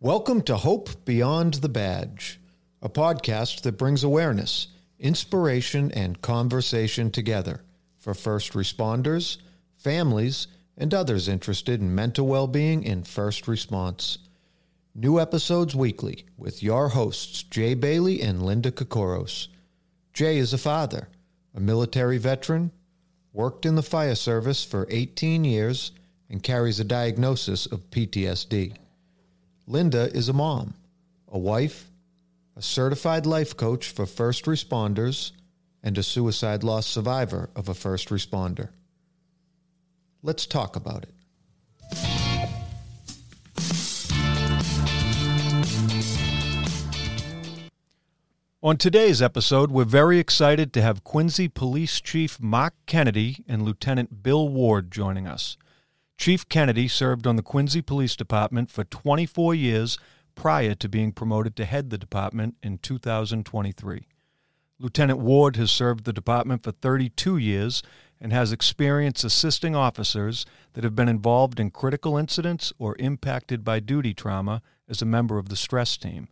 Welcome to Hope Beyond the Badge, a podcast that brings awareness, inspiration, and conversation together for first responders, families, and others interested in mental well being in first response. New episodes weekly with your hosts, Jay Bailey and Linda Kokoros. Jay is a father, a military veteran, worked in the fire service for 18 years, and carries a diagnosis of PTSD. Linda is a mom, a wife, a certified life coach for first responders, and a suicide loss survivor of a first responder. Let's talk about it. On today's episode, we're very excited to have Quincy Police Chief Mark Kennedy and Lieutenant Bill Ward joining us. Chief Kennedy served on the Quincy Police Department for 24 years prior to being promoted to head the department in 2023. Lieutenant Ward has served the department for 32 years and has experience assisting officers that have been involved in critical incidents or impacted by duty trauma as a member of the stress team.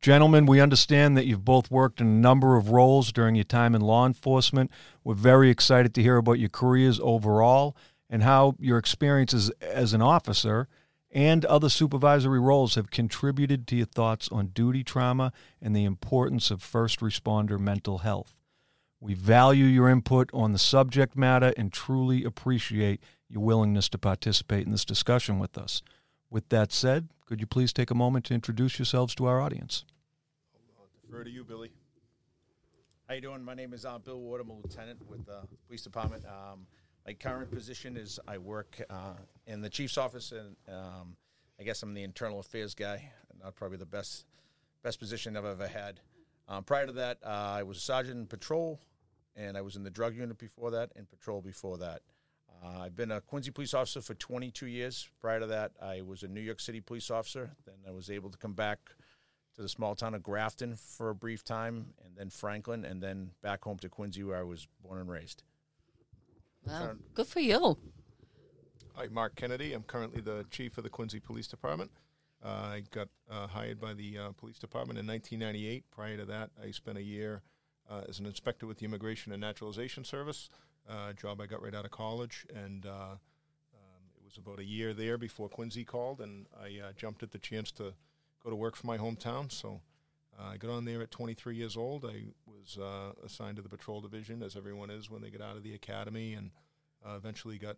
Gentlemen, we understand that you've both worked in a number of roles during your time in law enforcement. We're very excited to hear about your careers overall and how your experiences as an officer and other supervisory roles have contributed to your thoughts on duty trauma and the importance of first responder mental health. We value your input on the subject matter and truly appreciate your willingness to participate in this discussion with us. With that said, could you please take a moment to introduce yourselves to our audience? I'll to you, Billy. How you doing? My name is uh, Bill Ward. I'm a lieutenant with the police department. Um, my current position is I work uh, in the chief's office, and um, I guess I'm the internal affairs guy. Not probably the best best position I've ever had. Um, prior to that, uh, I was a sergeant in patrol, and I was in the drug unit before that, and patrol before that. Uh, I've been a Quincy police officer for 22 years. Prior to that, I was a New York City police officer. Then I was able to come back to the small town of Grafton for a brief time, and then Franklin, and then back home to Quincy, where I was born and raised. Wow. Good for you. Hi, Mark Kennedy. I'm currently the chief of the Quincy Police Department. Uh, I got uh, hired by the uh, police department in 1998. Prior to that, I spent a year uh, as an inspector with the Immigration and Naturalization Service, uh, a job I got right out of college. And uh, um, it was about a year there before Quincy called, and I jumped at the chance to go to work for my hometown. So I got on there at 23 years old. I was uh, assigned to the patrol division, as everyone is when they get out of the academy, and uh, eventually got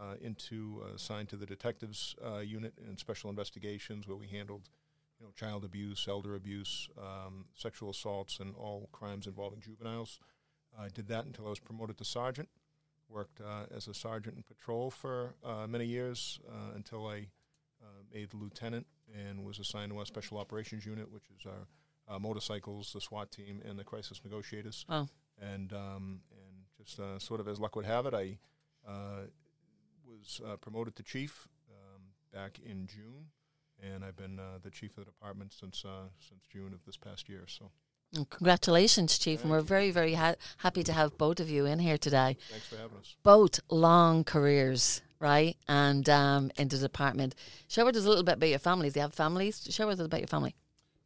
uh, into uh, assigned to the detectives uh, unit in special investigations, where we handled, you know, child abuse, elder abuse, um, sexual assaults, and all crimes involving juveniles. I did that until I was promoted to sergeant. Worked uh, as a sergeant in patrol for many years until I made lieutenant and was assigned to our special operations unit, which is our uh, motorcycles, the SWAT team, and the crisis negotiators. Oh. And um, and just uh, sort of as luck would have it, I uh, was uh, promoted to chief um, back in June, and I've been uh, the chief of the department since uh, since June of this past year. So. Congratulations, Chief, Thank and we're very, very ha- happy to have both of you in here today. Thanks for having us. Both long careers, right? And um, in the department. Share with us a little bit about your families. Do you have families? Share with us about your family.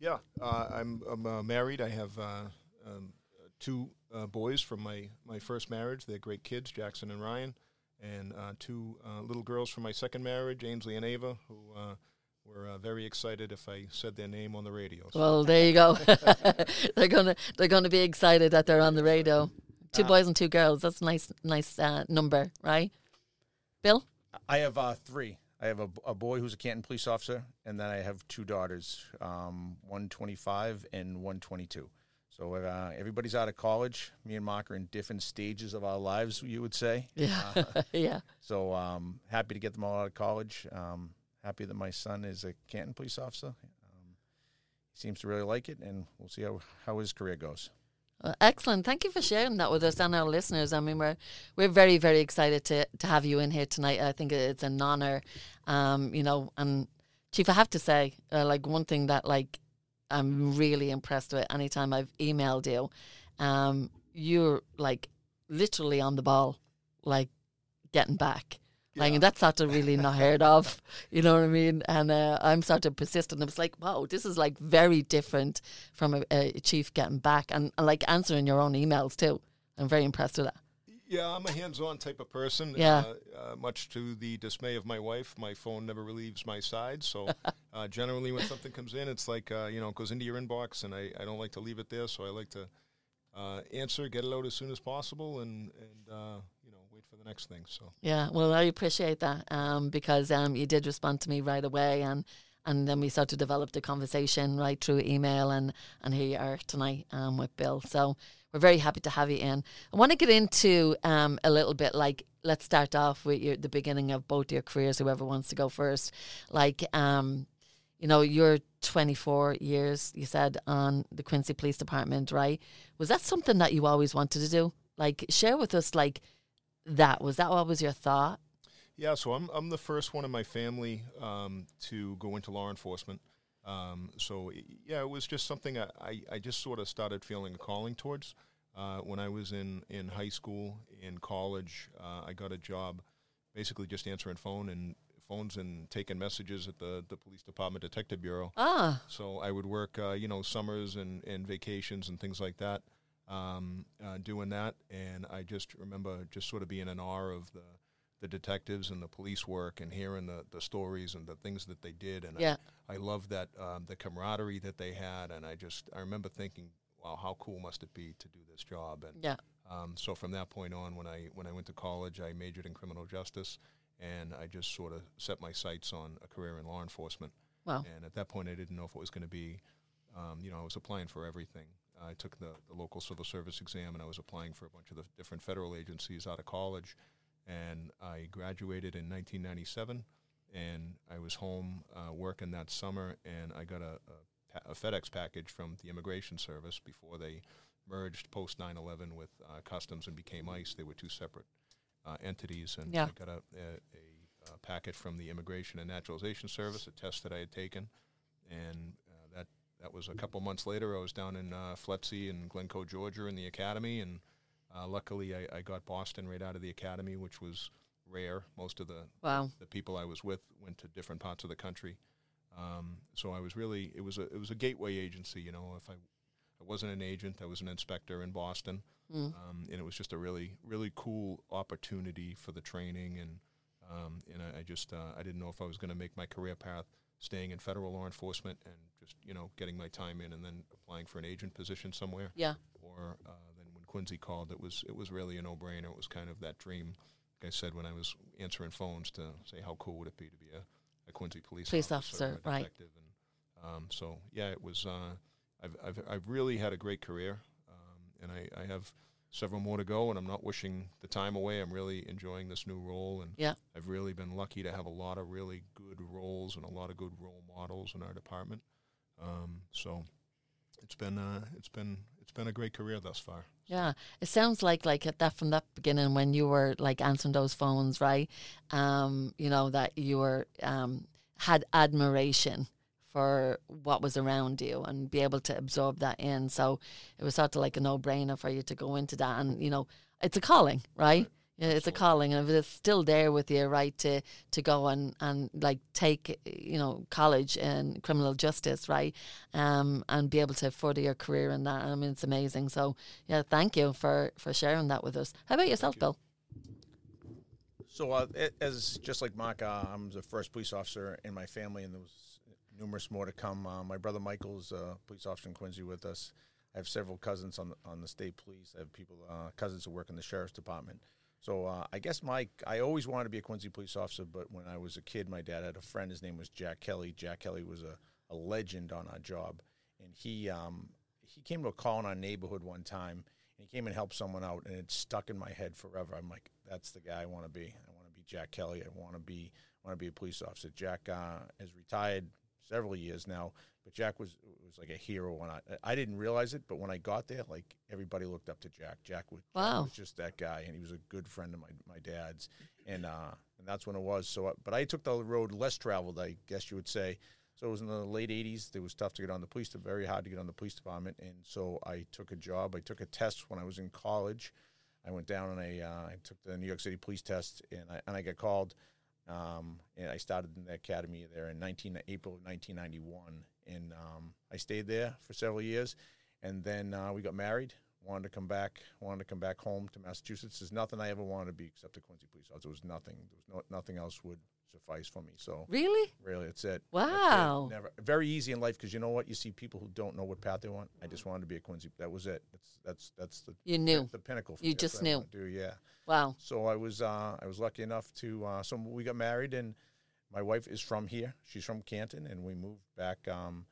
Yeah, uh, I'm, I'm uh, married. I have uh, um, two uh, boys from my, my first marriage. They're great kids, Jackson and Ryan, and uh, two uh, little girls from my second marriage, Ainsley and Ava, who were very excited if I said their name on the radio. So. Well, there you go. they're gonna they're gonna be excited that they're on the radio. Two boys and two girls. That's a nice nice number, right? Bill, I have three. I have a, a, boy who's a Canton police officer, and then I have two daughters, um, 125 and 122. So uh, everybody's out of college. Me and Mark are in different stages of our lives, you would say. Yeah, uh, yeah. So um, happy to get them all out of college. Um, happy that my son is a Canton police officer. Um, he seems to really like it, and we'll see how, how his career goes. Well, excellent. Thank you for sharing that with us and our listeners. I mean, we're we're very very excited to to have you in here tonight. I think it's an honor. Um, you know, and Chief, I have to say, uh, like one thing that like I'm really impressed with. Anytime I've emailed you, um, you're like literally on the ball, like getting back. Like Yeah. that's sort of really not heard of, you know what I mean? And uh, I'm sort of persistent. I was like, wow, this is like very different from a, a chief getting back and, and like answering your own emails too. I'm very impressed with that. Yeah, I'm a hands-on type of person. Yeah. Uh, uh, much to the dismay of my wife, my phone never leaves my side. So uh, generally, when something comes in, it's like uh, you know, it goes into your inbox, and I, I don't like to leave it there. So I like to uh, answer, get it out as soon as possible, and and uh, you know, wait for the next thing. So Yeah, well, I appreciate that um, because um, you did respond to me right away, and and then we started to develop the conversation right through email, and and here you are tonight um, with Bill. So we're very happy to have you in. I want to get into um, a little bit like let's start off with your, the beginning of both your careers. Whoever wants to go first, like um, you know, you're 24 years. You said on the Quincy Police Department, right? Was that something that you always wanted to do? Like, share with us, like that was that what was your thought? yeah, so I'm I'm the first one in my family um, to go into law enforcement. Um, so yeah, it was just something I, I, I just sort of started feeling a calling towards. Uh, when I was in, in high school, in college, uh, I got a job basically just answering phone and phones and taking messages at the, the police department detective bureau. Ah, So I would work, uh, you know, summers and, and vacations and things like that, um, uh, doing that. And I just remember just sort of being in awe of the, the detectives and the police work and hearing the, the stories and the things that they did. And yeah, I, I loved that, um, the camaraderie that they had. And I just, I remember thinking, wow, how cool must it be to do this job? And yeah, um, so from that point on, when I when I went to college, I majored in criminal justice, and I just sort of set my sights on a career in law enforcement. Wow. And at that point, I didn't know if it was going to be, um, you know, I was applying for everything. I took the, the local civil service exam, and I was applying for a bunch of the different federal agencies out of college. And I graduated in 1997, and I was home uh, working that summer, and I got a, a, a FedEx package from the Immigration Service before they merged post 9/11 with uh, Customs and became ICE. They were two separate uh, entities, and Yeah. I got a, a, a, packet from the Immigration and Naturalization Service, a test that I had taken, and that was a couple months later. I was down in uh, FLETC and Glynco, Georgia, in the academy, and uh, luckily I, I got Boston right out of the academy, which was rare. Most of the wow, the people I was with went to different parts of the country. Um, so I was really it was a it was a gateway agency. You know, if I I wasn't an agent, I was an inspector in Boston, Mm. um, and it was just a really really cool opportunity for the training and um, and I, I just uh, I didn't know if I was going to make my career path staying in federal law enforcement and just you know getting my time in and then applying for an agent position somewhere yeah, or uh, then when Quincy called, it was it was really a no brainer. It was kind of that dream, like I said when I was answering phones to say how cool would it be to be a, a Quincy police Police officer, officer, right. and um, so yeah, it was. Uh, I've, I've I've really had a great career, um, and I, I have several more to go, and I'm not wishing the time away. I'm really enjoying this new role, and Yeah. I've really been lucky to have a lot of really good roles and a lot of good role models in our department. Um, so it's been uh, it's been it's been a great career thus far. yeah. It sounds like like at that from that beginning when you were like answering those phones, right? Um, you know that you were um had admiration for what was around you and be able to absorb that in. So it was sort of like a no brainer for you to go into that, and you know it's a calling, right? Yeah, it's a calling, and if it's still there with you, right, to to go and and like take you know college in criminal justice, right, um, and be able to further your career in that. I mean, it's amazing. So yeah, thank you for for sharing that with us. How about yourself, you. Bill? So, uh, as just like Mark, uh, I'm the first police officer in my family, and there was numerous more to come. Uh, my brother Michael is a police officer in Quincy with us. I have several cousins on the, on the state police. I have people, uh, cousins who work in the sheriff's department. So uh, I guess my I always wanted to be a Quincy police officer, but when I was a kid, my dad had a friend. His name was Jack Kelly. Jack Kelly was a, a legend on our job, and he um, he came to a call in our neighborhood one time, and he came and helped someone out, and it stuck in my head forever. I'm like, that's the guy I want to be. I want to be Jack Kelly. I want to be want to be a police officer. Jack uh, has retired several years now, but Jack was was like a hero when I I didn't realize it, but when I got there, like everybody looked up to Jack. Jack was, Jack was just that guy, and he was a good friend of my my dad's, and uh, and that's when it was. So, uh, but I took the road less traveled, I guess you would say. So it was in the late '80s. It was tough to get on the police, very hard to get on the police department, and so I took a job. I took a test when I was in college. I went down and I uh, I took the New York City police test and I and I got called. Um, and I started in the academy there in 19 April of 1991, and um, I stayed there for several years, and then uh, we got married. Wanted to come back. Wanted to come back home to Massachusetts. There's nothing I ever wanted to be except a Quincy police officer. There was nothing. There was no, nothing else would suffice for me. So Really? really, it's it. That's it. Wow. Never very easy in life because you know what? You see people who don't know what path they want. I just wanted to be a Quincy. That was it. That's that's that's the You knew. the pinnacle. For You. Just knew. Do yeah. Wow. So I was uh, I was lucky enough to uh, so we got married and my wife is from here. She's from Canton and we moved back. Um,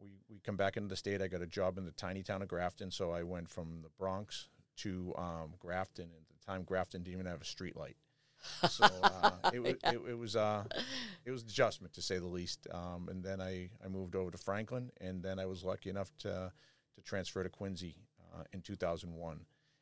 we we come back into the state. I got a job in the tiny town of Grafton, so I went from the Bronx to um, Grafton. And at the time, Grafton didn't even have a street light. So uh, it, wa- it, it was uh, it was adjustment to say the least. Um, and then I, I moved over to Franklin, and then I was lucky enough to to transfer to Quincy uh, in 2001.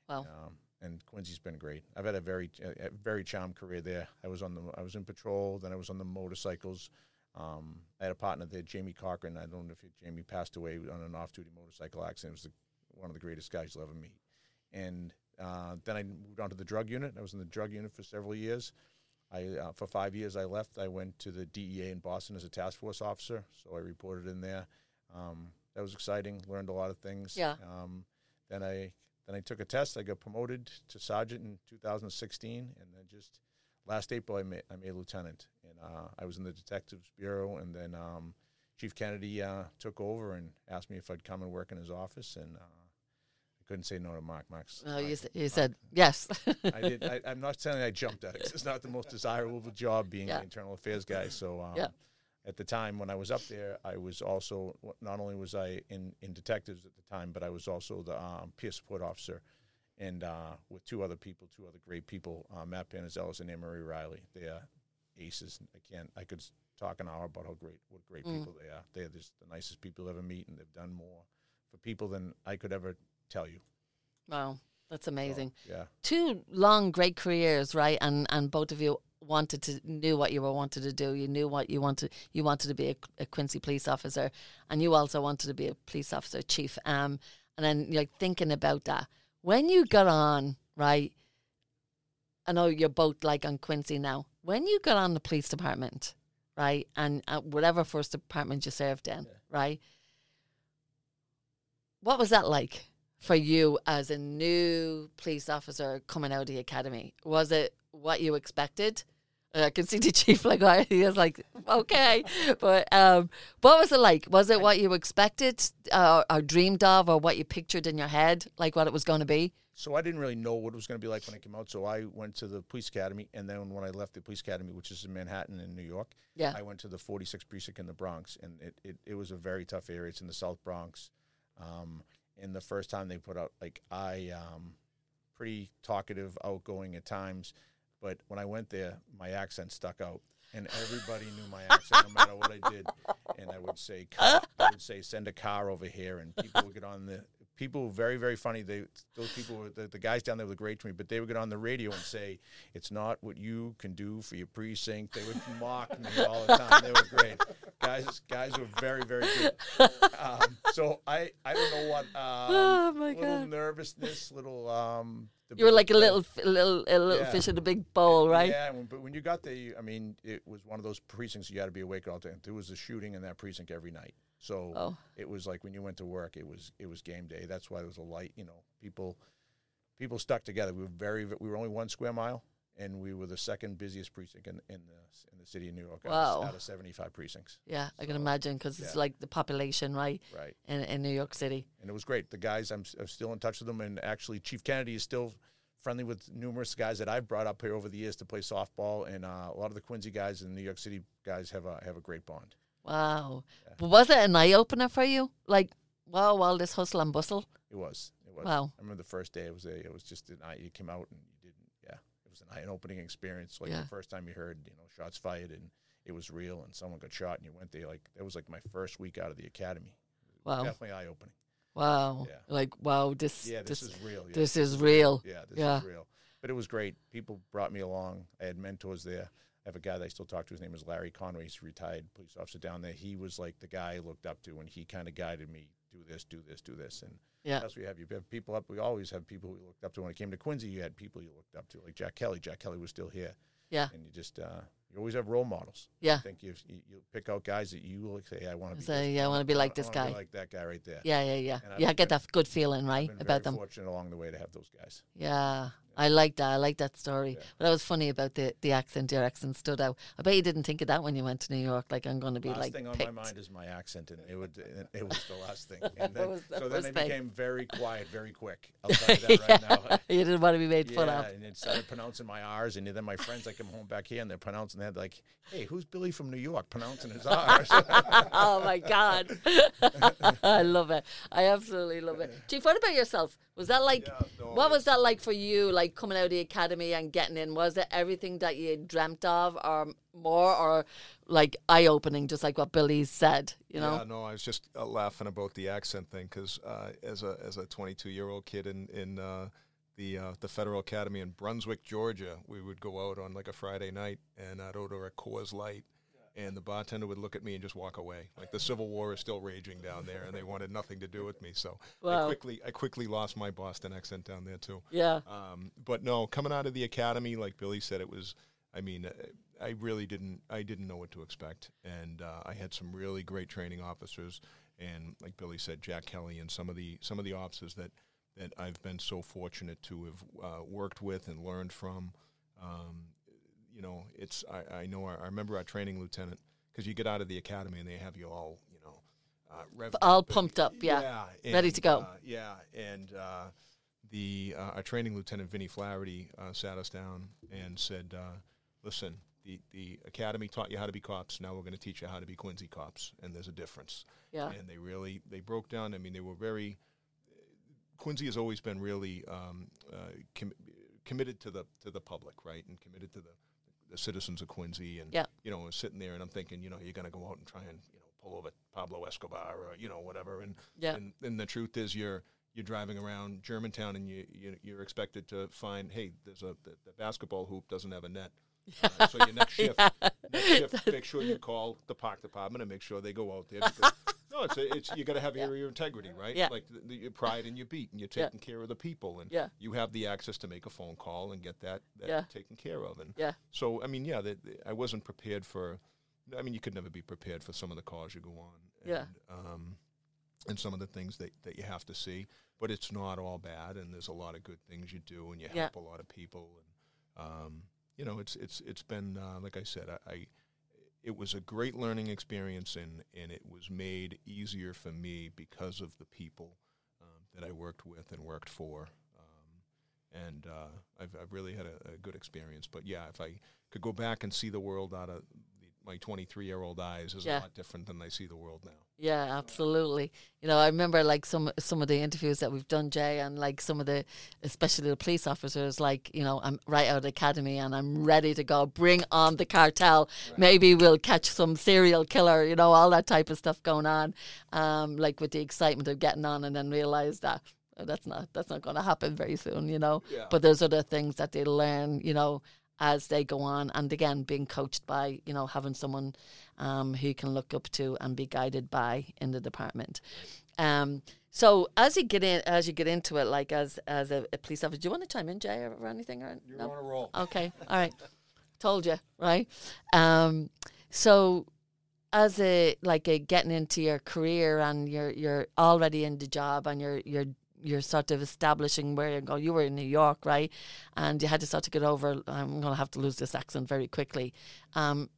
Wow. Um, and Quincy's been great. I've had a very a, very charmed career there. I was on the I was in patrol, then I was on the motorcycles. Um, I had a partner there, Jamie Cochran. I don't know if Jamie passed away on an off-duty motorcycle accident. It was the, one of the greatest guys you'll ever meet. And uh, then I moved on to the drug unit. I was in the drug unit for several years. I uh, for five years I left. I went to the DEA in Boston as a task force officer, so I reported in there. Um, that was exciting. Learned a lot of things. Yeah. Um, then I then I took a test. I got promoted to sergeant in 2016, and then just last April I made I made lieutenant, and uh, I was in the detectives bureau. And then um, Chief Kennedy uh, took over and asked me if I'd come and work in his office, and uh, I couldn't say no to Mark. Mark's Well, you, Mark- s- you said yes. I did. I, I'm not saying I jumped at it. 'cause It's not the most desirable job being Yeah. an internal affairs guy. So um, Yeah. At the time when I was up there, I was also not only was I in in detectives at the time, but I was also the um, peer support officer, and uh, with two other people, two other great people, uh, Matt Panazelis and Anne Marie Riley. They are aces. I can't. I could talk an hour about how great what great Mm. people they are. They are just the nicest people you'll ever meet, and they've done more for people than I could ever tell you. wow. That's So, amazing. yeah. Two long, great careers, right? And and both of you wanted to knew what you were wanted to do. You knew what you wanted. You wanted to be a, a Quincy police officer, and you also wanted to be a police officer chief. Um, and then like thinking about that when you got on, right? I know you're both like on Quincy now. When you got on the police department, right, and uh, whatever first department you served in, right? What was that like for you as a new police officer coming out of the academy? Was it what you expected? Uh, I can see the chief like he was like, okay, but um, what was it like? Was it what you expected, uh, or dreamed of, or what you pictured in your head, like what it was going to be? So I didn't really know what it was going to be like when I came out. So I went to the police academy, and then when I left the police academy, which is in Manhattan in New York, Yeah. I went to the 46th precinct in the Bronx, and it, it, it was a very tough area. It's in the South Bronx. Um, and the first time they put out, like I, um, pretty talkative, outgoing at times, but when I went there, my accent stuck out, and everybody knew my accent no matter what I did. And I would say, I would say, send a car over here, and people would get on the. People were very, very funny. They those people were the, the guys down there were great to me, but they would get on the radio and say, "It's not what you can do for your precinct." They would mock me all the time. They were great guys. Guys were very, very good. Um, so I, I don't know what. Um, Oh, my little God. nervousness, little. Um, You were like a little, f- little, a little Yeah. fish in a big bowl, right? yeah, but when you got there, you, I mean, it was one of those precincts you had to be awake all day. There was a shooting in that precinct every night, so Oh. it was like when you went to work, it was it was game day. That's why there was a light. You know, people people stuck together. We were very we were only one square mile, and we were the second busiest precinct in, in the in the city of New York. out of- Wow. out of seventy five precincts, Yeah, I can imagine because it's like the population, right, right? in in New York City. and it was great. The guys, I'm, I'm still in touch with them, and actually, Chief Kennedy is still friendly with numerous guys that I've brought up here over the years to play softball, and uh, a lot of the Quincy guys and New York City guys have a have a great bond. Wow. Yeah. Was it an eye opener for you? Like, wow, all this hustle and bustle. It was, it was. Wow. I remember the first day. It was a, it was just an eye. You came out and you didn't. Yeah, it was an eye opening experience. Like Yeah. the first time you heard, you know, shots fired and it was real, and someone got shot, and you went there. Like that was like my first week out of the academy. Wow. Definitely eye opening. Wow. Yeah. Like, wow, this, Yeah, this, this, is real. Yeah, this is real. Yeah, this Yeah. is real. But it was great. People brought me along. I had mentors there. I have a guy that I still talk to. His name is Larry Conway. He's a retired police officer down there. He was like the guy I looked up to, and he kind of guided me. Do this, do this, do this, and Yeah. That's what you have. You have people up. We always have people we looked up to. When it came to Quincy, you had people you looked up to, like Jack Kelly. Jack Kelly was still here. Yeah. And you just uh, you always have role models. Yeah. I think you you, pick out guys that you look say, hey, I want to be. So, this- yeah, I wanna be like wanna this guy. like that guy right there. Yeah, yeah, yeah. Yeah, I get been- that good feeling, right, about them. Fortunate along the way to have those guys. Yeah, I like that. I like that story. Yeah. But that was funny about the the accent. Your accent stood out. I bet you didn't think of that when you went to New York. Like I'm going to be like. Last like thing on my mind is my accent, and it would it, was the last thing. And then, was the so then they became very quiet, very quick. I'll tell you that right now. you didn't want to be made fun of. Yeah, and it started pronouncing my R's, and then my friends, I come home back here, and they're pronouncing that like, "Hey, who's Billy from New York pronouncing his R's?" oh my god, I love it. I absolutely love it. Chief, what about yourself? Was that like? Yeah, no, what was that like for you? Like coming out of the academy and getting in? Was it everything that you dreamt of, or more, or like eye opening, just like what Billy said? You know? Yeah, no, I was just uh, laughing about the accent thing because uh, as a as a 22 year old kid in in uh, the uh, the Federal Academy in Brunswick, Georgia, we would go out on like a Friday night and I'd order a Coors Light. And the bartender would look at me and just walk away. Like the Civil War is still raging down there, and they wanted nothing to do with me. So I quickly, I quickly lost my Boston accent down there too. Yeah. Um, but no, coming out of the academy, like Billy said, it was. I mean, uh, I really didn't. I didn't know what to expect, and uh, I had some really great training officers, and like Billy said, Jack Kelly and some of the some of the officers that that I've been so fortunate to have uh, worked with and learned from. Um, you know, it's. I, I know. I, I remember our training lieutenant because you get out of the academy and they have you all. You know. Uh, All up and- pumped up, yeah. Ready to go. uh, yeah, and uh, the uh, our training lieutenant Vinnie Flaherty uh, sat us down and said, uh, "Listen, the the academy taught you how to be cops. Now we're going to teach you how to be Quincy cops, and there's a difference." Yeah. And they really they broke down. I mean, they were very. Quincy has always been really um, uh, com- committed to the to the public, right, and committed to the the citizens of Quincy, and Yeah. you know, I was sitting there and I'm thinking, you know, you're going to go out and try and you know pull over Pablo Escobar or you know whatever, and Yeah. and, and the truth is you're you're driving around Germantown and you, you you're expected to find hey there's a the, the basketball hoop doesn't have a net. Uh, so your next shift, next shift, make sure you call the park department and make sure they go out there. Because, no, it's a, it's you got to have your, your integrity, right? Yeah. Like the, the, your pride and your beat, and you're Yeah. taking care of the people, and Yeah. you have the access to make a phone call and get that, that Yeah. taken care of. And Yeah. so, I mean, yeah, the, the- I wasn't prepared for. I mean, you could never be prepared for some of the calls you go on. And, Yeah. Um, and some of the things that, that you have to see, but it's not all bad, and there's a lot of good things you do, and you Yeah. help a lot of people, and um, you know, it's it's it's been uh, like I said, I, I it was a great learning experience, and and it was made easier for me because of the people um, that I worked with and worked for. Um, and uh, I've, I've really had a, a good experience. But yeah, if I could go back and see the world out of my 23 year old eyes, is Yeah. a lot different than I see the world now. Yeah, absolutely. You know, I remember like some some of the interviews that we've done, Jay, and like some of the, especially the police officers. Like, you know, I'm right out of the academy and I'm ready to go. Bring on the cartel. Maybe we'll catch some serial killer. You know, all that type of stuff going on. Um, like with the excitement of getting on, and then realize that oh, that's not that's not going to happen very soon. You know, Yeah. but there's other things that they learn. You know. As they go on, and again, being coached by, you know, having someone um, who can look up to and be guided by in the department. Um, so as you get in, as you get into it, like as as a, a police officer, do you want to chime in, Jay, or, or anything? Or You're no? on a roll. Okay, all right. Told you, right? Um, so as a like a getting into your career and you're you're already in the job and you're you're you're sort of establishing where you go. You were in New York, right? And you had to sort of get over. I'm going to have to lose this accent very quickly. Um,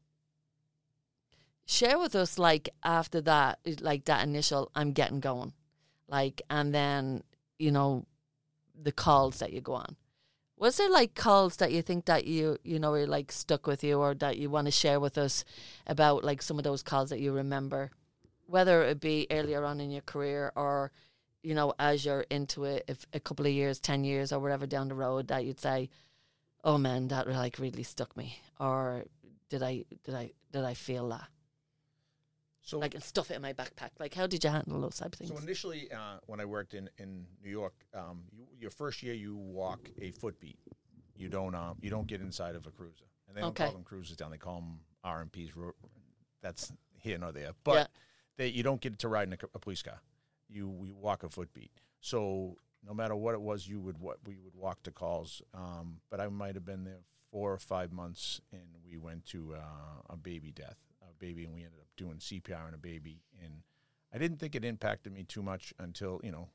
share with us, like after that, like that initial, I'm getting going, like, and then you know, the calls that you go on. Was there like calls that you think that you you know are like stuck with you, or that you want to share with us about like some of those calls that you remember, whether it be earlier on in your career or you know as you're into it, if a couple of years, ten years, or whatever down the road that you'd say, "Oh man, that like really stuck me," or did I did I did I feel that? So Like and stuff it in my backpack. Like how did you handle those type of things? So initially, uh, when I worked in, in New York, um, you, your first year you walk a foot beat. You don't um, you don't get inside of a cruiser, and they don't Okay. call them cruisers down. They call them RMPs. That's here nor there. But Yeah. they, you don't get to ride in a police car. You you walk a foot beat. So no matter what it was, you would what we would walk to calls. Um, but I might have been there four or five months, and we went to uh, a baby death, a baby, and we ended up doing CPR on a baby. And I didn't think it impacted me too much until you know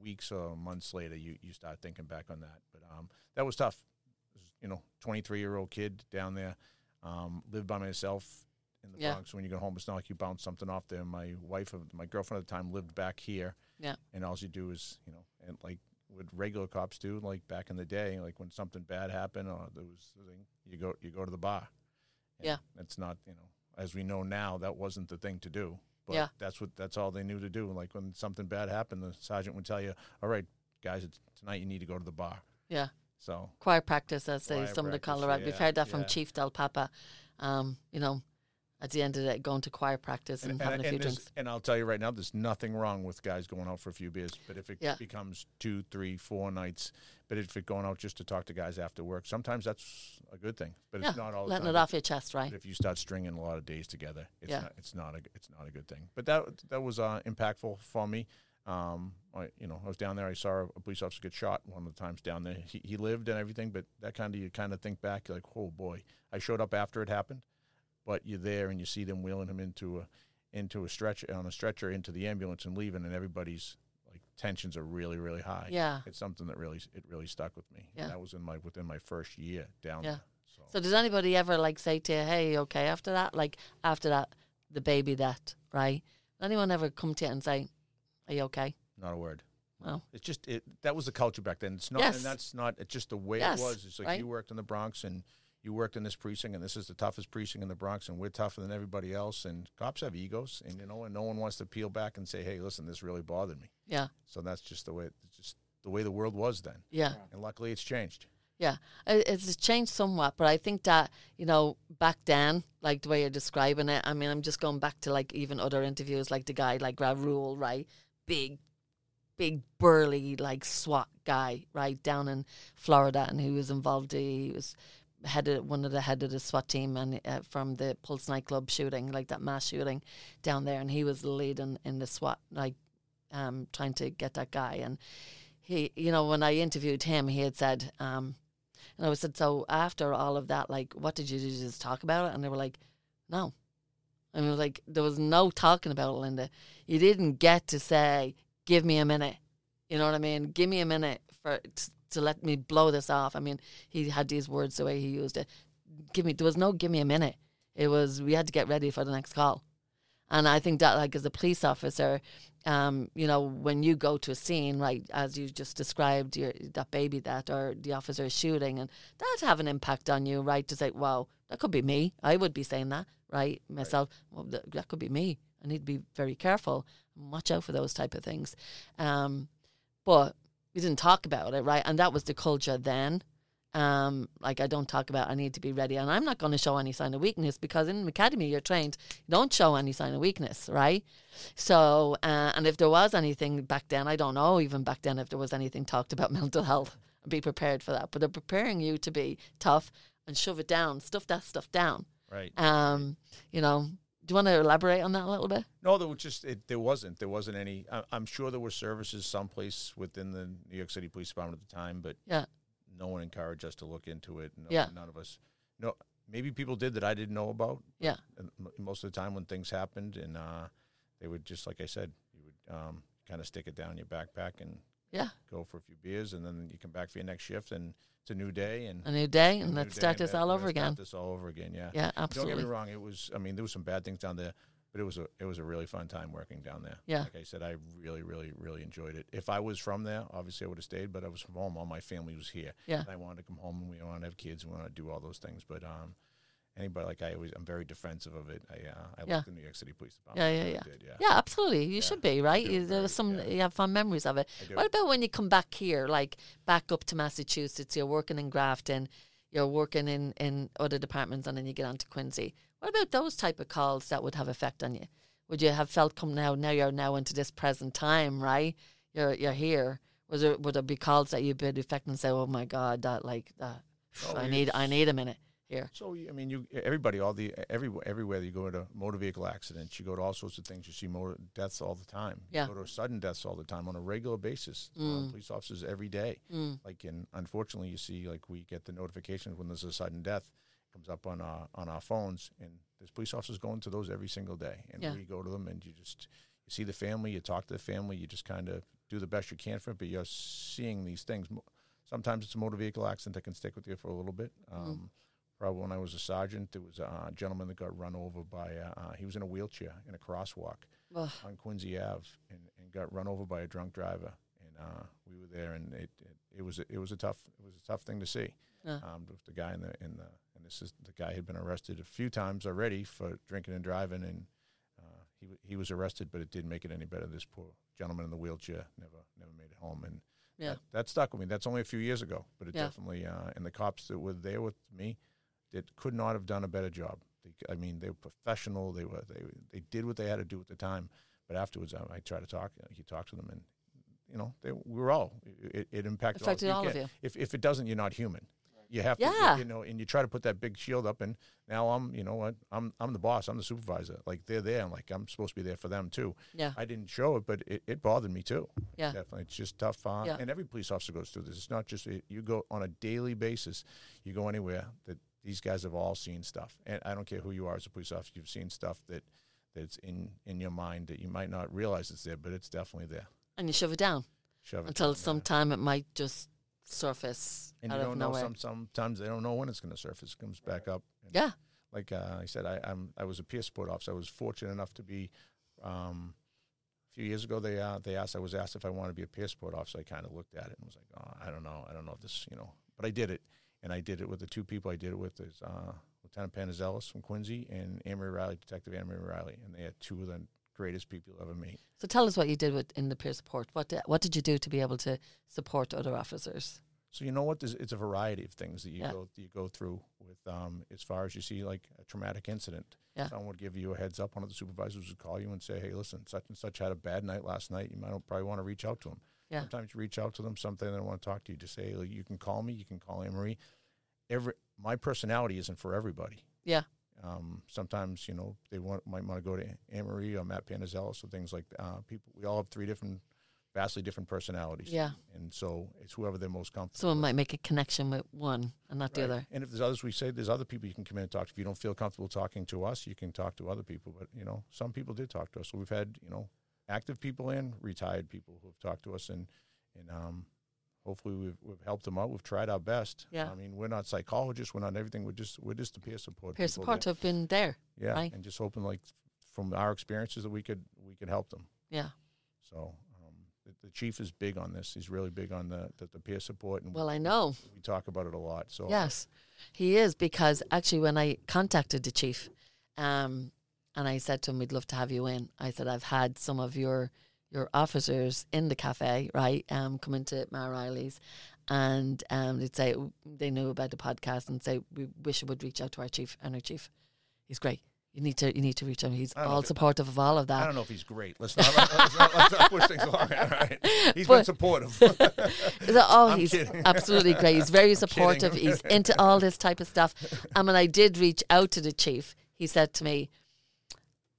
weeks or months later, you you start thinking back on that. But um, that was tough. You know, twenty three year old kid down there, um, lived by myself in the Yeah. Bronx. When you go home, it's not like you bounce something off there. My wife, my girlfriend at the time, lived back here. Yeah. And all you do is, you know, and like what regular cops do, like back in the day, like when something bad happened or there was thing, you go you go to the bar. And Yeah. That's not, you know, as we know now, that wasn't the thing to do. But Yeah. that's what that's all they knew to do. Like when something bad happened, the sergeant would tell you, "All right, guys, it's, tonight you need to go to the bar." Yeah. So choir practice, as they Choir some of the Colorado. We've heard that from. Chief Del Papa. Um, you know, at the end of it, going to choir practice and, having a few drinks. and I'll tell you right now, there's nothing wrong with guys going out for a few beers. But if it Yeah. becomes two, three, four nights, but if it going out just to talk to guys after work, sometimes that's a good thing. But Yeah, it's not all the letting it off your chest, right? But if you start stringing a lot of days together, it's Yeah. not it's not a it's not a good thing. But that that was uh, impactful for me. Um, I you know I was down there. I saw a police officer get shot one of the times down there. He, he lived and everything, but that kind of you kind of think back like, oh boy. I showed up after it happened, but you're there and you see them wheeling him into a into a stretch on a stretcher into the ambulance and leaving, and everybody's like tensions are really really high. Yeah. it's something that really it really stuck with me. Yeah. that was in my within my first year down Yeah. there. So, So did anybody ever like say to you, "Hey, okay"? After that, like after that, the baby that right? Anyone ever come to you and say, "Are you okay?" not a word. Well, It's just it. That was the culture back then. It's not, Yes. and that's not. It's just the way Yes, it was. It's like right. you worked in the Bronx and you worked in this precinct, and this is the toughest precinct in the Bronx, and we're tougher than everybody else. And cops have egos, and you know, and no one wants to peel back and say, "Hey, listen, this really bothered me." yeah, So that's just the way. It's just the way the world was then, yeah. and luckily it's changed. Yeah, it's changed somewhat, but I think that you know back then, like the way you're describing it. I mean, I'm just going back to like even other interviews, like the guy like Raul, right? Big, big burly like SWAT guy, right down in Florida, and he was involved. He was headed one of the head of the SWAT team, and uh, from the Pulse nightclub shooting, like that mass shooting down there, and he was the lead in, the SWAT, like um, trying to get that guy, and he, you know, when I interviewed him, he had said. Um, and I said, so after all of that, like, what did you? Did you just talk about it? And they were like, no. And I was like, there was no talking about it, Linda. You didn't get to say, give me a minute. You know what I mean? Give me a minute for to let me blow this off. I mean, he had these words the way he used it. Give me. There was no give me a minute. It was we had to get ready for the next call. And I think that, like, as a police officer, um, you know, when you go to a scene, right, as you just described, your, that baby that or the officer is shooting, and that have an impact on you, right? To say, wow, that could be me. I would be saying that, right? Myself, well, that, that could be me. I need to be very careful and watch out for those type of things. Um, but we didn't talk about it, right? And that was the culture then. Um, like I don't talk about I need to be ready, and I'm not going to show any sign of weakness because in academy you're trained you don't show any sign of weakness, right? So, uh, and if there was anything back then, I don't know even back then if there was anything talked about mental health. Be prepared for that, but they're preparing you to be tough and shove it down, stuff that stuff down. Right. Um, you know, you want to elaborate on that a little bit? No, there was just it, there wasn't there wasn't any. I, I'm sure there were services someplace within the New York City Police Department at the time, but Yeah. no one encouraged us to look into it. No, Yeah. none of us. No, maybe people did that I didn't know about. Yeah. And most of the time when things happened, and uh, they would just like I said, you would um, kind of stick it down your backpack and Yeah, go for a few beers, and then you come back for your next shift, and it's a new day, and a new day, and let's start this all over again. This all over again, yeah. Yeah, absolutely. Don't get me wrong. It was. I mean, there was some bad things down there, but it was a it was a really fun time working down there. Yeah. Like I said, I really, really, really enjoyed it. If I was from there, obviously I would have stayed. But I was from home. All my family was here. Yeah. And I wanted to come home, and we wanted to have kids, and we wanted to do all those things. But um, anybody like I always, I'm very defensive of it. I uh, I Yeah. like the New York City Police Department. Yeah, yeah, yeah. Did, yeah. Yeah, absolutely. You Yeah, should be right. You, there was some you have fond memories of it. What about when you come back here, like back up to Massachusetts? You're working in Grafton, you're working in in other departments, and then you get on to Quincy. What about those type of calls that would have effect on you? Would you have felt come now? Now you're now into this present time, right? You're you're here. Was there would there be calls that you'd be affecting and say, "Oh my God, that like that, Oh, I need I need a minute So I mean, you everybody, all the every everywhere you go to motor vehicle accidents, you go to all sorts of things. You see motor deaths all the time. Yeah. You go to sudden deaths all the time on a regular basis. Uh, police officers every day. Like, and unfortunately, you see like we get the notifications when there's a sudden death comes up on our on our phones, and there's police officers going to those every single day, and Yeah. we go to them, and you just you see the family, you talk to the family, you just kind of do the best you can for it, but you're seeing these things. Sometimes it's a motor vehicle accident that can stick with you for a little bit. Um, Probably when I was a sergeant, there was a gentleman that got run over by. Uh, uh, he was in a wheelchair in a crosswalk Ugh. on Quincy Ave, and, and got run over by a drunk driver. And uh, we were there, and it, it it was a- it was a tough it was a tough thing to see. Yeah. Um, with the guy in the in the and this is the guy had been arrested a few times already for drinking and driving, and uh, he he was arrested, but it didn't make it any better. This poor gentleman in the wheelchair never never made it home, and Yeah. that, that stuck with me. That's only a few years ago, but it Yeah. definitely uh, and the cops that were there with me, that could not have done a better job. They, I mean, they were professional. They were they they did what they had to do at the time. But afterwards, I, I try to talk. You talk to them, and you know, they, we were all. It, it impacted, Affected all of you. If if it doesn't, you're not human. You have to, Yeah. you know, and you try to put that big shield up, and now I'm, you know what, I'm I'm the boss, I'm the supervisor. Like they're there, and like I'm supposed to be there for them too. Yeah. I didn't show it, but it, it bothered me too. Yeah. definitely, it's just tough. Uh, Yeah. And every police officer goes through this. It's not just you go on a daily basis. You go anywhere that these guys have all seen stuff, and I don't care who you are as a police officer, you've seen stuff that that's in in your mind that you might not realize it's there, but it's definitely there. And you shove it down Shove it until down sometime it might just surface and out you of don't know. nowhere. Some sometimes they don't know when it's going to surface. It comes back up. Yeah. like uh, I said, I, I'm I was a peer support officer. I was fortunate enough to be. Um, a few years ago, they uh, they asked. I was asked if I wanted to be a peer support officer. I kind of looked at it and was like, oh, I don't know. I don't know if this, you know. But I did it, and I did it with the two people I did it with is uh, Lieutenant Panazelis from Quincy and Anne Marie Riley, Detective Anne Marie Riley, and they had two of the greatest people you'll ever meet. So tell us what you did with in the peer support. What did, what did you do to be able to support other officers? So you know what? There's, it's a variety of things that you Yeah. go you go through with um, as far as you see like a traumatic incident. Yeah. Someone would give you a heads up. One of the supervisors would call you and say, "Hey, listen, such and such had a bad night last night. You might probably want to reach out to them." Yeah. Sometimes you reach out to them. Something they want to talk to you. Just say, "Look, "You can call me. You can call Anne Marie." Every my personality isn't for everybody. Yeah. Um, sometimes you know they want might want to go to Anne Marie or Matt Panazelis or things like that. Uh, people. We all have three different, vastly different personalities. Yeah. And so it's whoever they're most comfortable. Someone with. might make a connection with one and not the other. And if there's others, we say there's other people you can come in and talk to. If you don't feel comfortable talking to us, you can talk to other people. But you know, some people did talk to us. So we've had you know active people and retired people who have talked to us, and and um, hopefully we've we've helped them out. We've tried our best. Yeah. I mean, we're not psychologists. We're not everything. We're just we're just the peer support. Peer support have been there. yeah, right. and just hoping like from our experiences that we could we could help them. Yeah. So. Um, the, the chief is big on this. He's really big on the, the, the peer support, and Well, I know. we talk about it a lot. So Yes, he is because actually, when I contacted the chief, um, and I said to him, "We'd love to have you in." I said, "I've had some of your your officers in the cafe, right? Um, come into Mar Riley's, and um, they'd say they knew about the podcast and say we wish you would reach out to our chief and our chief. He's great. You need to you need to reach out. He's I don't know all supportive of all of that. I don't know if he's great. Let's not, let's not, let's not push things along. All right. He's But- been supportive. Oh, I'm he's kidding. absolutely great. He's very supportive. He's into all this type of stuff. And when I did reach out to the chief, he said to me,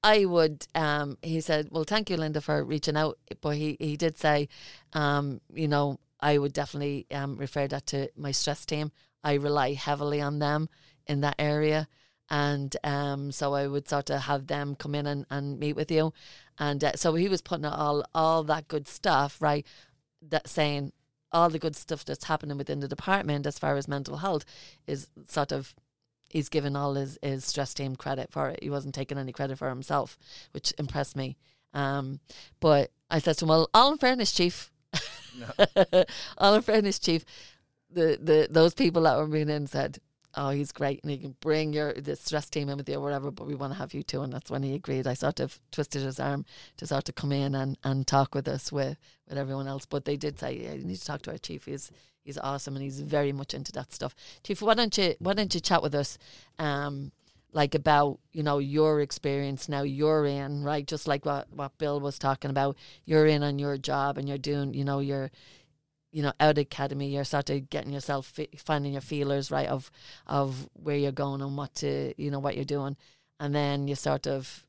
I would, um, he said, well, thank you, Linda, for reaching out. But he, he did say, um, you know, I would definitely um, refer that to my stress team. I rely heavily on them in that area. And um, so I would sort of have them come in and, and meet with you. And uh, so he was putting all, all that good stuff, right? That saying all the good stuff that's happening within the department as far as mental health is sort of he's given all his, his stress team credit for it. He wasn't taking any credit for himself, which impressed me. Um, but I said to him, Well, all in fairness, Chief. all in fairness, Chief, the, the those people that were being in said, Oh, he's great and he can bring your the stress team in with you or whatever, but we want to have you too and that's when he agreed. I sort of twisted his arm to sort of come in and, and talk with us with, with everyone else. But they did say, Yeah, you need to talk to our chief. He's he's awesome and he's very much into that stuff. Chief, why don't you why don't you chat with us um like about, you know, your experience now you're in, right? Just like what, what Bill was talking about. You're in on your job and you're doing, you know, you're you know, out of academy, you're sort of getting yourself fi- finding your feelers right of of where you're going and what to, you know, what you're doing, and then you sort of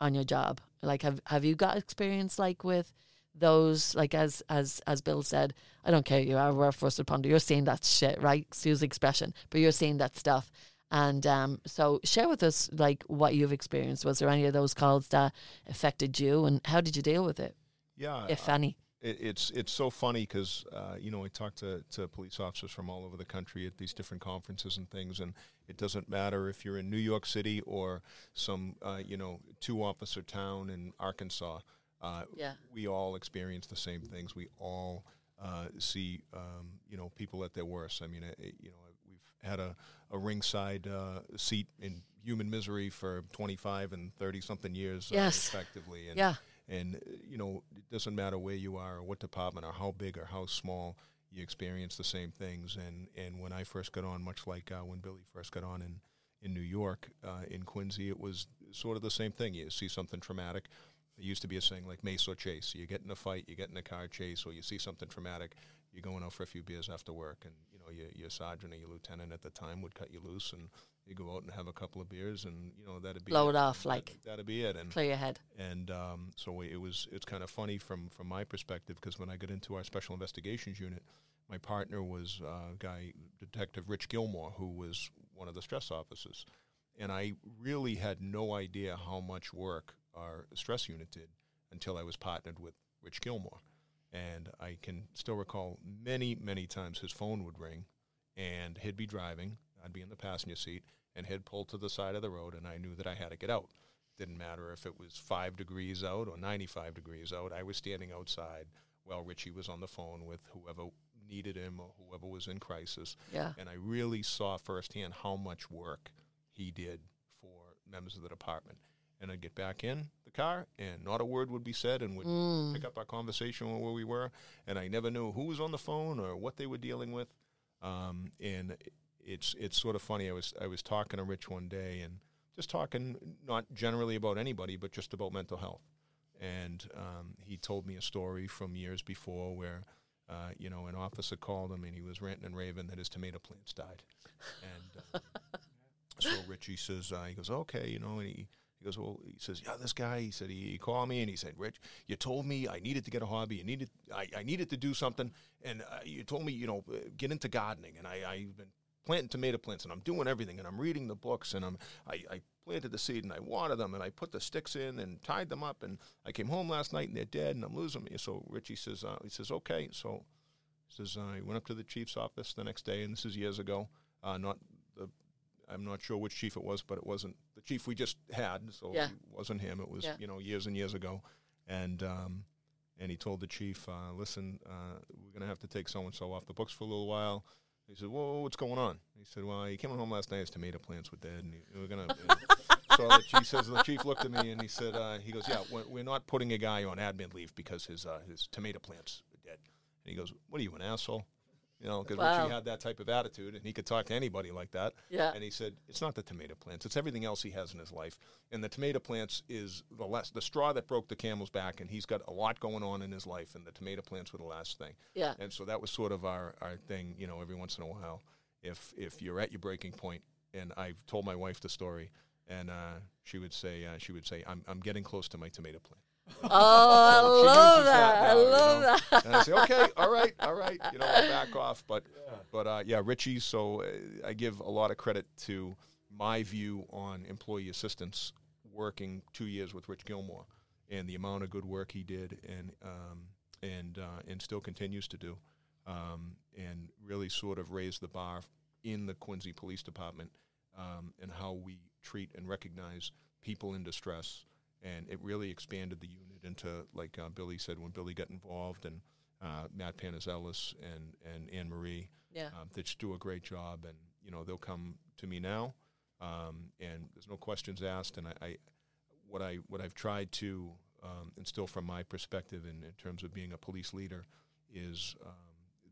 on your job. Like, have have you got experience like with those? Like, as as as Bill said, I don't care you are we're first responder. You're seeing that shit, right? The expression, but you're seeing that stuff. And um, so, share with us like what you've experienced. Was there any of those calls that affected you, and how did you deal with it, Yeah, if uh, any? it, it's it's so funny because uh, you know I talk to, to police officers from all over the country at these different conferences and things, and it doesn't matter if you're in New York City or some uh, you know two officer town in Arkansas. Uh, Yeah. we all experience the same things. We all uh, see um, you know people at their worst. I mean, uh, you know we've had a, a ringside uh, seat in human misery for 25 and 30 something years uh, Yes. respectively, and Yeah, and uh, you know it doesn't matter where you are or what department or how big or how small you experience the same things and and when i first got on much like uh, when billy first got on in in new york uh, in quincy it was sort of the same thing you see something traumatic there used to be a saying like mace or chase you get in a fight you get in a car chase or you see something traumatic you're going out for a few beers after work and you know your, your sergeant or your lieutenant at the time would cut you loose and you go out and have a couple of beers and you know that'd be Blow it off, That- like. that'd be it and clear your head. and um, so it was it's kind of funny from from my perspective because when I got into our special investigations unit, my partner was uh, a guy Detective Rich Gilmore, who was one of the stress officers, and I really had no idea how much work our stress unit did until I was partnered with Rich Gilmore, and I can still recall many many times his phone would ring, and he'd be driving, I'd be in the passenger seat, and he'd pull to the side of the road, and I knew that I had to get out. Didn't matter if it was five degrees out or 95 degrees out. I was standing outside while Richie was on the phone with whoever needed him or whoever was in crisis. Yeah, And I really saw firsthand how much work he did for members of the department. And I'd get back in the car, and not a word would be said, and would Mm. pick up our conversation where we were. And I never knew who was on the phone or what they were dealing with. Um, and it's it's sort of funny. I was I was talking to Rich one day, and just talking not generally about anybody, but just about mental health. And um, he told me a story from years before where, uh, you know, an officer called him and he was ranting and raving that his tomato plants died. And uh, so Richie says, uh, he goes, okay, you know, and he, he goes, well, he says, yeah, this guy, he said, he, he called me and he said, Rich, you told me I needed to get a hobby. You needed, I, I needed to do something. And uh, you told me, you know, uh, get into gardening. And I, I've been planting tomato plants and I'm doing everything and I'm reading the books and I'm, I, I planted the seed and I watered them and I put the sticks in and tied them up. And I came home last night and they're dead and I'm losing me. So Richie says, uh, he says, okay. So he says, uh, I went up to the chief's office the next day and this is years ago. Uh, not the, I'm not sure which chief it was, but it wasn't the chief we just had. So Yeah. it wasn't him. It was, Yeah. you know, years and years ago. And, um, and he told the chief, uh, listen, uh, we're going to have to take so and so off the books for a little while. He said, "Whoa, what's going on?" He said, "Well, he came home last night. His tomato plants were dead, and he, we're gonna." so the chief says, the chief looked at me and he said, uh, "He goes, yeah, we're, we're not putting a guy on admin leave because his uh, his tomato plants are dead." And he goes, "What are you, an asshole?" You know, because Wow. Richie had that type of attitude, and he could talk to anybody like that. Yeah. And he said, "It's not the tomato plants; it's everything else he has in his life. And the tomato plants is the last, the straw that broke the camel's back. And he's got a lot going on in his life, and the tomato plants were the last thing." yeah, And so that was sort of our, our thing, you know, every once in a while. If if you're at your breaking point, and I've told my wife the story, and uh, she would say, uh, she would say, I'm, I'm getting close to my tomato plant. Oh, I love that. I now, you love know. that. And I say, okay, all right, all right, you know, I'll back off. But but uh, yeah, Richie. So uh, I give a lot of credit to my view on employee assistance, working two years with Rich Gilmore, and the amount of good work he did, and um, and uh, and still continues to do, um, and really sort of raised the bar in the Quincy Police Department, um, and how we treat and recognize people in distress. And it really expanded the unit into, like uh, Billy said, when Billy got involved, and uh, Matt Panazelis and and Anne Marie, Yeah, um, that just do a great job, and you know they'll come to me now, um, and there's no questions asked. And I, I what I what I've tried to um, instill from my perspective in, in terms of being a police leader is um,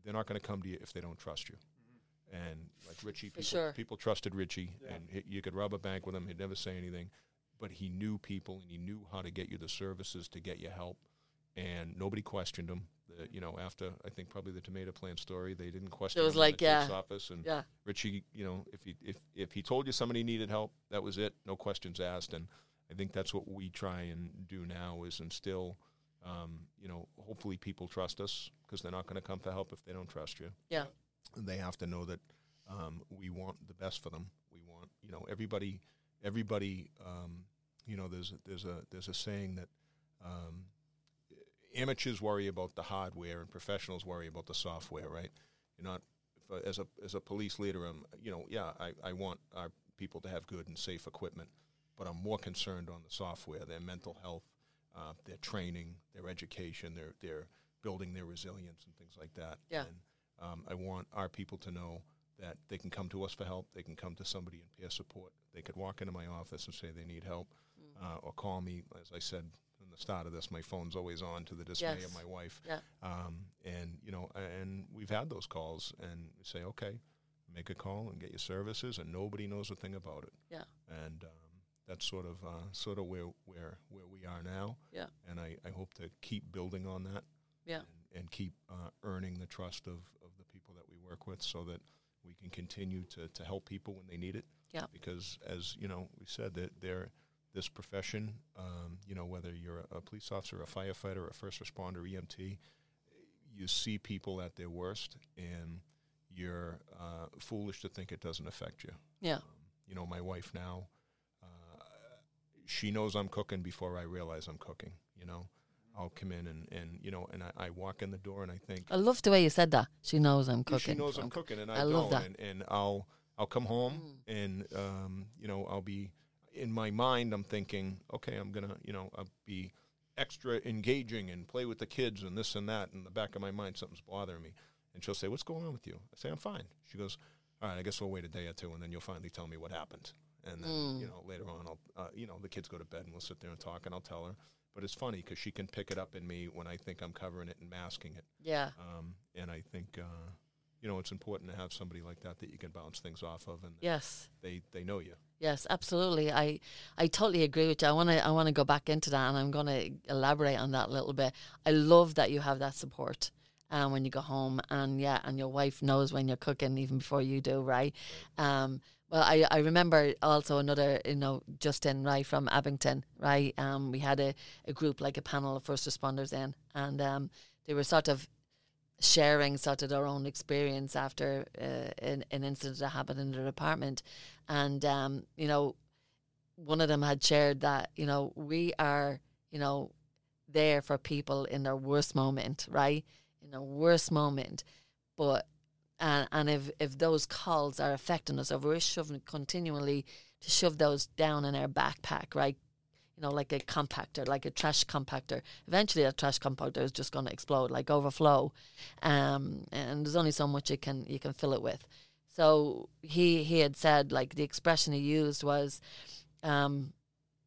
they're not going to come to you if they don't trust you. And like Richie, people, sure. people trusted Richie, and he, you could rob a bank with him; he'd never say anything, but he knew people and he knew how to get you the services to get you help. and nobody questioned him. The, you know, after I think probably the tomato plant story, they didn't question. It was him in the like, yeah. office and Yeah. Richie, you know, if he if if he told you somebody needed help, that was it, no questions asked. And I think that's what we try and do now is instill, um, you know, hopefully people trust us because they're not going to come for help if they don't trust you. Yeah. they have to know that um, we want the best for them. We want, you know, everybody, everybody, um, you know, there's there's a there's a saying that. Um, amateurs worry about the hardware and professionals worry about the software, right? You're not uh, as a as a police leader. I'm you know yeah I, I want our people to have good and safe equipment, but I'm more concerned on the software, their mental health, uh, their training, their education, their their building their resilience and things like that. Yeah. And um, I want our people to know that they can come to us for help. They can come to somebody in peer support. They could walk into my office and say they need help, Mm. uh, or call me. As I said in the start of this, my phone's always on to the dismay Yes. of my wife. Yeah. Um, and you know, and we've had those calls, and we say, okay, make a call and get your services, and nobody knows a thing about it. Yeah. And um, that's sort of uh, sort of where where where we are now. Yeah. And I, I hope to keep building on that. Yeah. And, and keep uh, earning the trust of, of the people that we work with, so that we can continue to, to help people when they need it. Yeah. Because as you know, we said that they're this profession, um, you know, whether you're a, a police officer, a firefighter, a first responder, EMT, you see people at their worst, and you're uh, foolish to think it doesn't affect you. Yeah. Um, you know, my wife now, uh, she knows I'm cooking before I realize I'm cooking. You know, I'll come in and, and you know, and I, I walk in the door and I think I love the way you said that. She knows I'm cooking. She knows I'm cooking, and I, I love don't. that. And, and I'll I'll come home, Mm. and um, you know I'll be in my mind. I'm thinking, okay, I'm gonna you know I'll be extra engaging and play with the kids and this and that. In the back of my mind, something's bothering me, and she'll say, "What's going on with you?" I say, "I'm fine." She goes, "All right, I guess we'll wait a day or two, and then you'll finally tell me what happened." And then Mm. you know later on, I'll uh, you know the kids go to bed, and we'll sit there and talk, and I'll tell her. But it's funny because she can pick it up in me when I think I'm covering it and masking it. Yeah. Um, and I think, uh, you know, it's important to have somebody like that that you can bounce things off of, and Yes. they, they know you. Yes, absolutely. I I totally agree with you. I want to I want to go back into that, and I'm going to elaborate on that a little bit. I love that you have that support. Um, when you go home, and yeah, and your wife knows when you're cooking even before you do, right? Um, well, I, I remember also another, you know, Justin, right, from Abington, right? Um, we had a, a group, like a panel of first responders in, and um, they were sort of sharing sort of their own experience after uh, an, an incident that happened in their department. And, um, you know, one of them had shared that, you know, we are, you know, there for people in their worst moment, right? In their worst moment. But, and, and if, if those calls are affecting us, if we're shoving continually to shove those down in our backpack, right? You know, like a compactor, like a trash compactor. Eventually, that trash compactor is just going to explode, like overflow, um, and there's only so much you can you can fill it with. So he he had said like the expression he used was, um,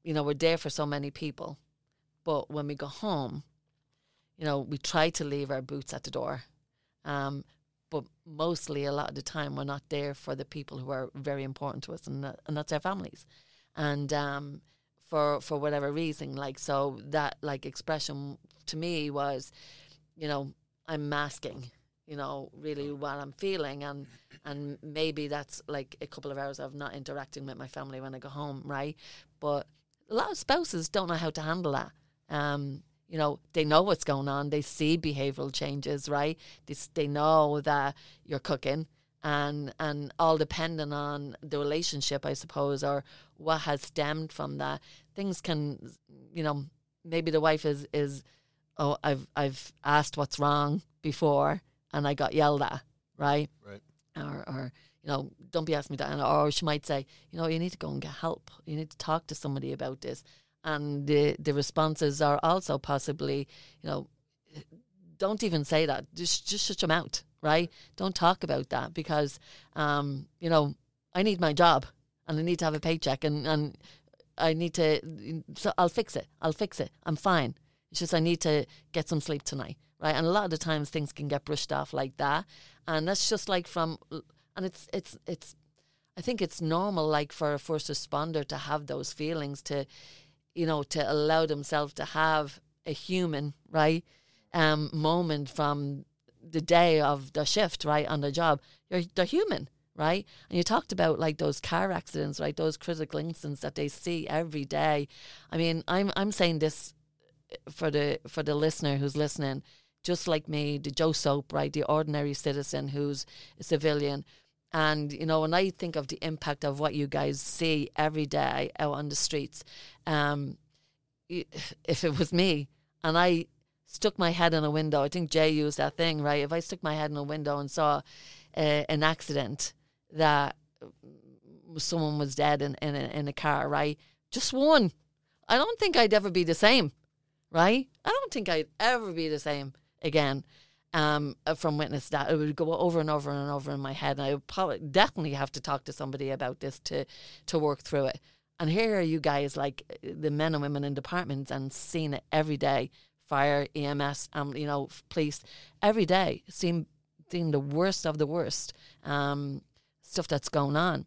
you know, we're there for so many people, but when we go home, you know, we try to leave our boots at the door, um, but mostly a lot of the time we're not there for the people who are very important to us, and and that's our families, and um, for for whatever reason, like so that like expression to me was, you know, I'm masking, you know, really what I'm feeling, and and maybe that's like a couple of hours of not interacting with my family when I go home, right? But a lot of spouses don't know how to handle that. Um, you know, they know what's going on. They see behavioral changes, right? They, they know that you're cooking, and and all depending on the relationship, I suppose, or what has stemmed from that. Things can, you know, maybe the wife is is, oh, I've I've asked what's wrong before, and I got yelled at, right? Right. Or or you know, don't be asking me that. Or she might say, you know, you need to go and get help. You need to talk to somebody about this. And the the responses are also possibly, you know, don't even say that. Just just shut your mouth, right? Don't talk about that because, um, you know, I need my job and I need to have a paycheck and and I need to. So I'll fix it. I'll fix it. I'm fine. It's just I need to get some sleep tonight, right? And a lot of the times things can get brushed off like that, and that's just like from, and it's it's it's. I think it's normal, like for a first responder, to have those feelings, to, you know, to allow themselves to have a human, right? Um, moment from the day of the shift, right, on the job. You're they're human, right? And you talked about like those car accidents, right? Those critical incidents that they see every day. I mean, I'm I'm saying this for the for the listener who's listening, just like me, the Joe Soap, right, the ordinary citizen who's a civilian. And you know, when I think of the impact of what you guys see every day out on the streets, um, if it was me and I stuck my head in a window, I think Jay used that thing, right? If I stuck my head in a window and saw uh, an accident that someone was dead in in a, in a car, right? Just one. I don't think I'd ever be the same, right? I don't think I'd ever be the same again um, from witness that. It would go over and over and over in my head, and I would probably definitely have to talk to somebody about this to to work through it. And here are you guys, like the men and women in departments, and seeing it every day. Fire, EMS, um, you know, police, every day, seeing seeing the worst of the worst um, stuff that's going on.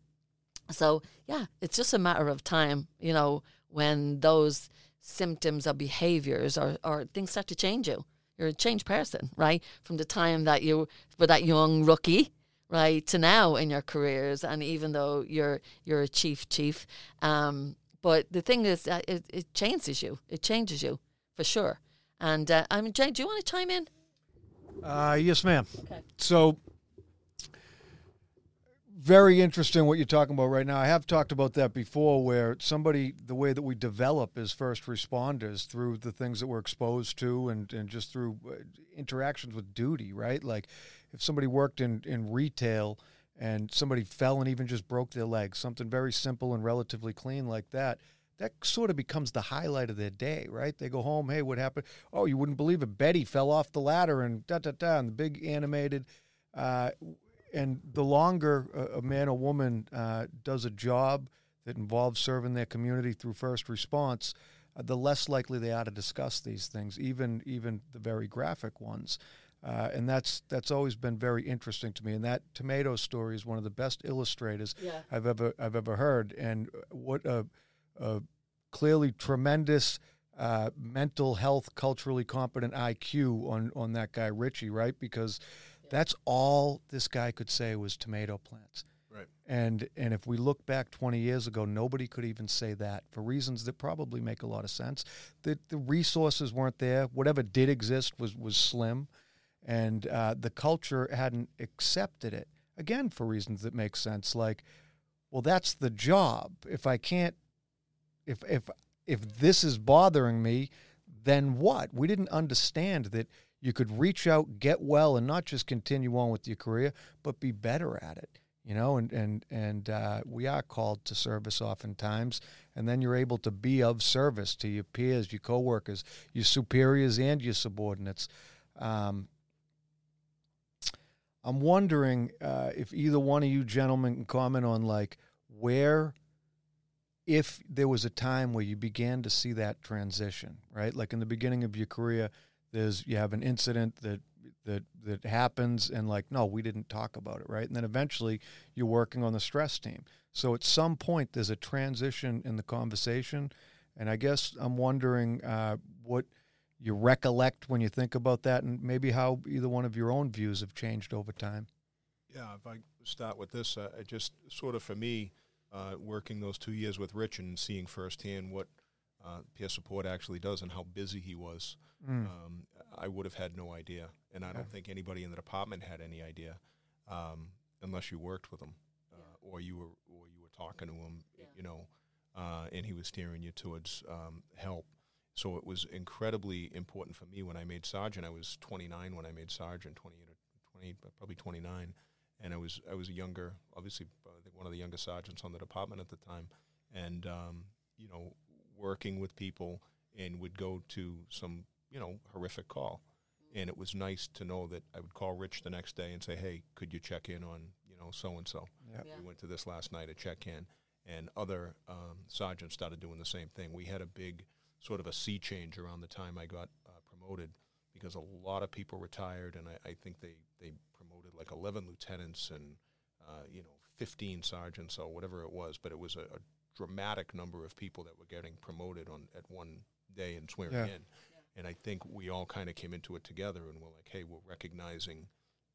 So yeah, it's just a matter of time, you know, when those symptoms of behaviors or, or things start to change you. You're a changed person, right? From the time that you were that young rookie, right, to now in your careers, and even though you're you're a chief chief, um, but the thing is that it, it changes you. It changes you for sure. And uh, I mean, Jay, do you want to chime in? Uh, yes, ma'am. Okay. So, very interesting what you're talking about right now. I have talked about that before, where somebody, the way that we develop as first responders through the things that we're exposed to and, and just through uh, interactions with duty, right? Like if somebody worked in, in retail and somebody fell and even just broke their leg, something very simple and relatively clean like that, that sort of becomes the highlight of their day, right? They go home, hey, what happened? Oh, you wouldn't believe it. Betty fell off the ladder and da da da, and the big animated. Uh, and the longer a, a man or woman uh, does a job that involves serving their community through first response, uh, the less likely they are to discuss these things, even even the very graphic ones. Uh, and that's that's always been very interesting to me. And that tomato story is one of the best illustrators Yeah. I've ever I've ever heard. And what a, a clearly tremendous uh, mental health, culturally competent IQ on on that guy Richie, right? Because that's all this guy could say was tomato plants. Right. And and if we look back 20 years ago, nobody could even say that for reasons that probably make a lot of sense. The the resources weren't there. Whatever did exist was was slim, and uh, the culture hadn't accepted it. Again, for reasons that make sense, like, well, that's the job. If I can't, if if if this is bothering me, then what? We didn't understand that you could reach out, get well, and not just continue on with your career, but be better at it. You know, and and and uh, we are called to service oftentimes, and then you're able to be of service to your peers, your coworkers, your superiors, and your subordinates. Um, I'm wondering uh, if either one of you gentlemen can comment on like where, if there was a time where you began to see that transition, right? Like in the beginning of your career, there's you have an incident that that that happens, and like no, we didn't talk about it, right? And then eventually you're working on the stress team. So at some point there's a transition in the conversation, and I guess I'm wondering uh, what you recollect when you think about that, and maybe how either one of your own views have changed over time. Yeah, if I start with this, uh, I just sort of for me, uh, working those two years with Rich and seeing firsthand what uh, peer support actually does and how busy he was, Mm. um, I would have had no idea, and I Yeah. don't think anybody in the department had any idea, um, unless you worked with him, uh, or you were or you were talking to him, Yeah. you know, uh, and he was steering you towards um, help. So it was incredibly important for me when I made sergeant. I was 29 when I made sergeant, 28 or 20, but probably 29, and I was I was a younger, obviously I think one of the younger sergeants on the department at the time, and um, you know, working with people and would go to some you know horrific call, and it was nice to know that I would call Rich the next day and say, hey, could you check in on you know so and so. We went to this last night at check in, and other um, sergeants started doing the same thing. We had a big sort of a sea change around the time I got uh, promoted because a lot of people retired, and I, I think they, they promoted like 11 lieutenants and uh, you know 15 sergeants or whatever it was, but it was a, a dramatic number of people that were getting promoted on at one day and swearing Yeah. in. And I think we all kind of came into it together, and we're like, hey, we're recognizing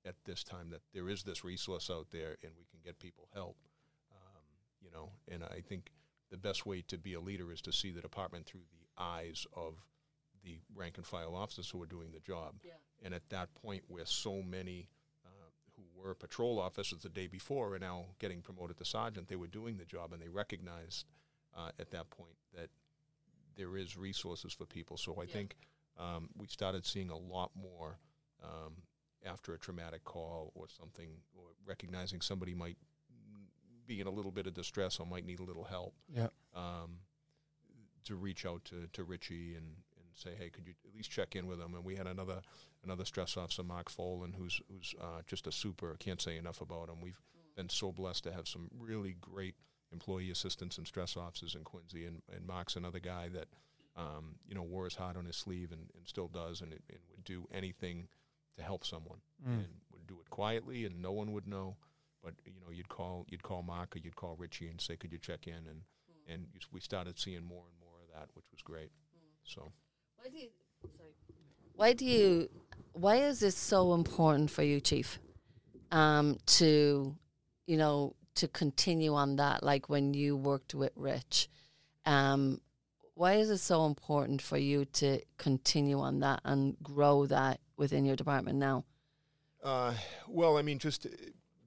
at this time that there is this resource out there, and we can get people help. Um, you know, and I think the best way to be a leader is to see the department through the eyes of the rank and file officers who are doing the job. Yeah. And at that point, where so many who were patrol officers the day before are now getting promoted to sergeant, they were doing the job, and they recognized uh, at that point that there is resources for people. So I Yeah. think um, we started seeing a lot more um, after a traumatic call or something, or recognizing somebody might be in a little bit of distress or might need a little help Yeah. um, to reach out to, to Richie and, and say, hey, could you at least check in with them? And we had another another stress officer, Mark Folan, who's who's uh, just a super. Can't say enough about him. We've been so blessed to have some really great employee assistants and stress officers in Quincy, and, and Mark's another guy that um, you know wore his heart on his sleeve and, and still does, and, and would do anything to help someone, Mm. and would do it quietly, and no one would know. But you know, you'd call you'd call Mark or you'd call Richie and say, could you check in? And and we started seeing more and more of that, which was great. So Why do you? Sorry. Why do you? Why is this so important for you, Chief? Um, to, you know, to continue on that, like when you worked with Rich, um, why is it so important for you to continue on that and grow that within your department now? Uh, well, I mean, just uh,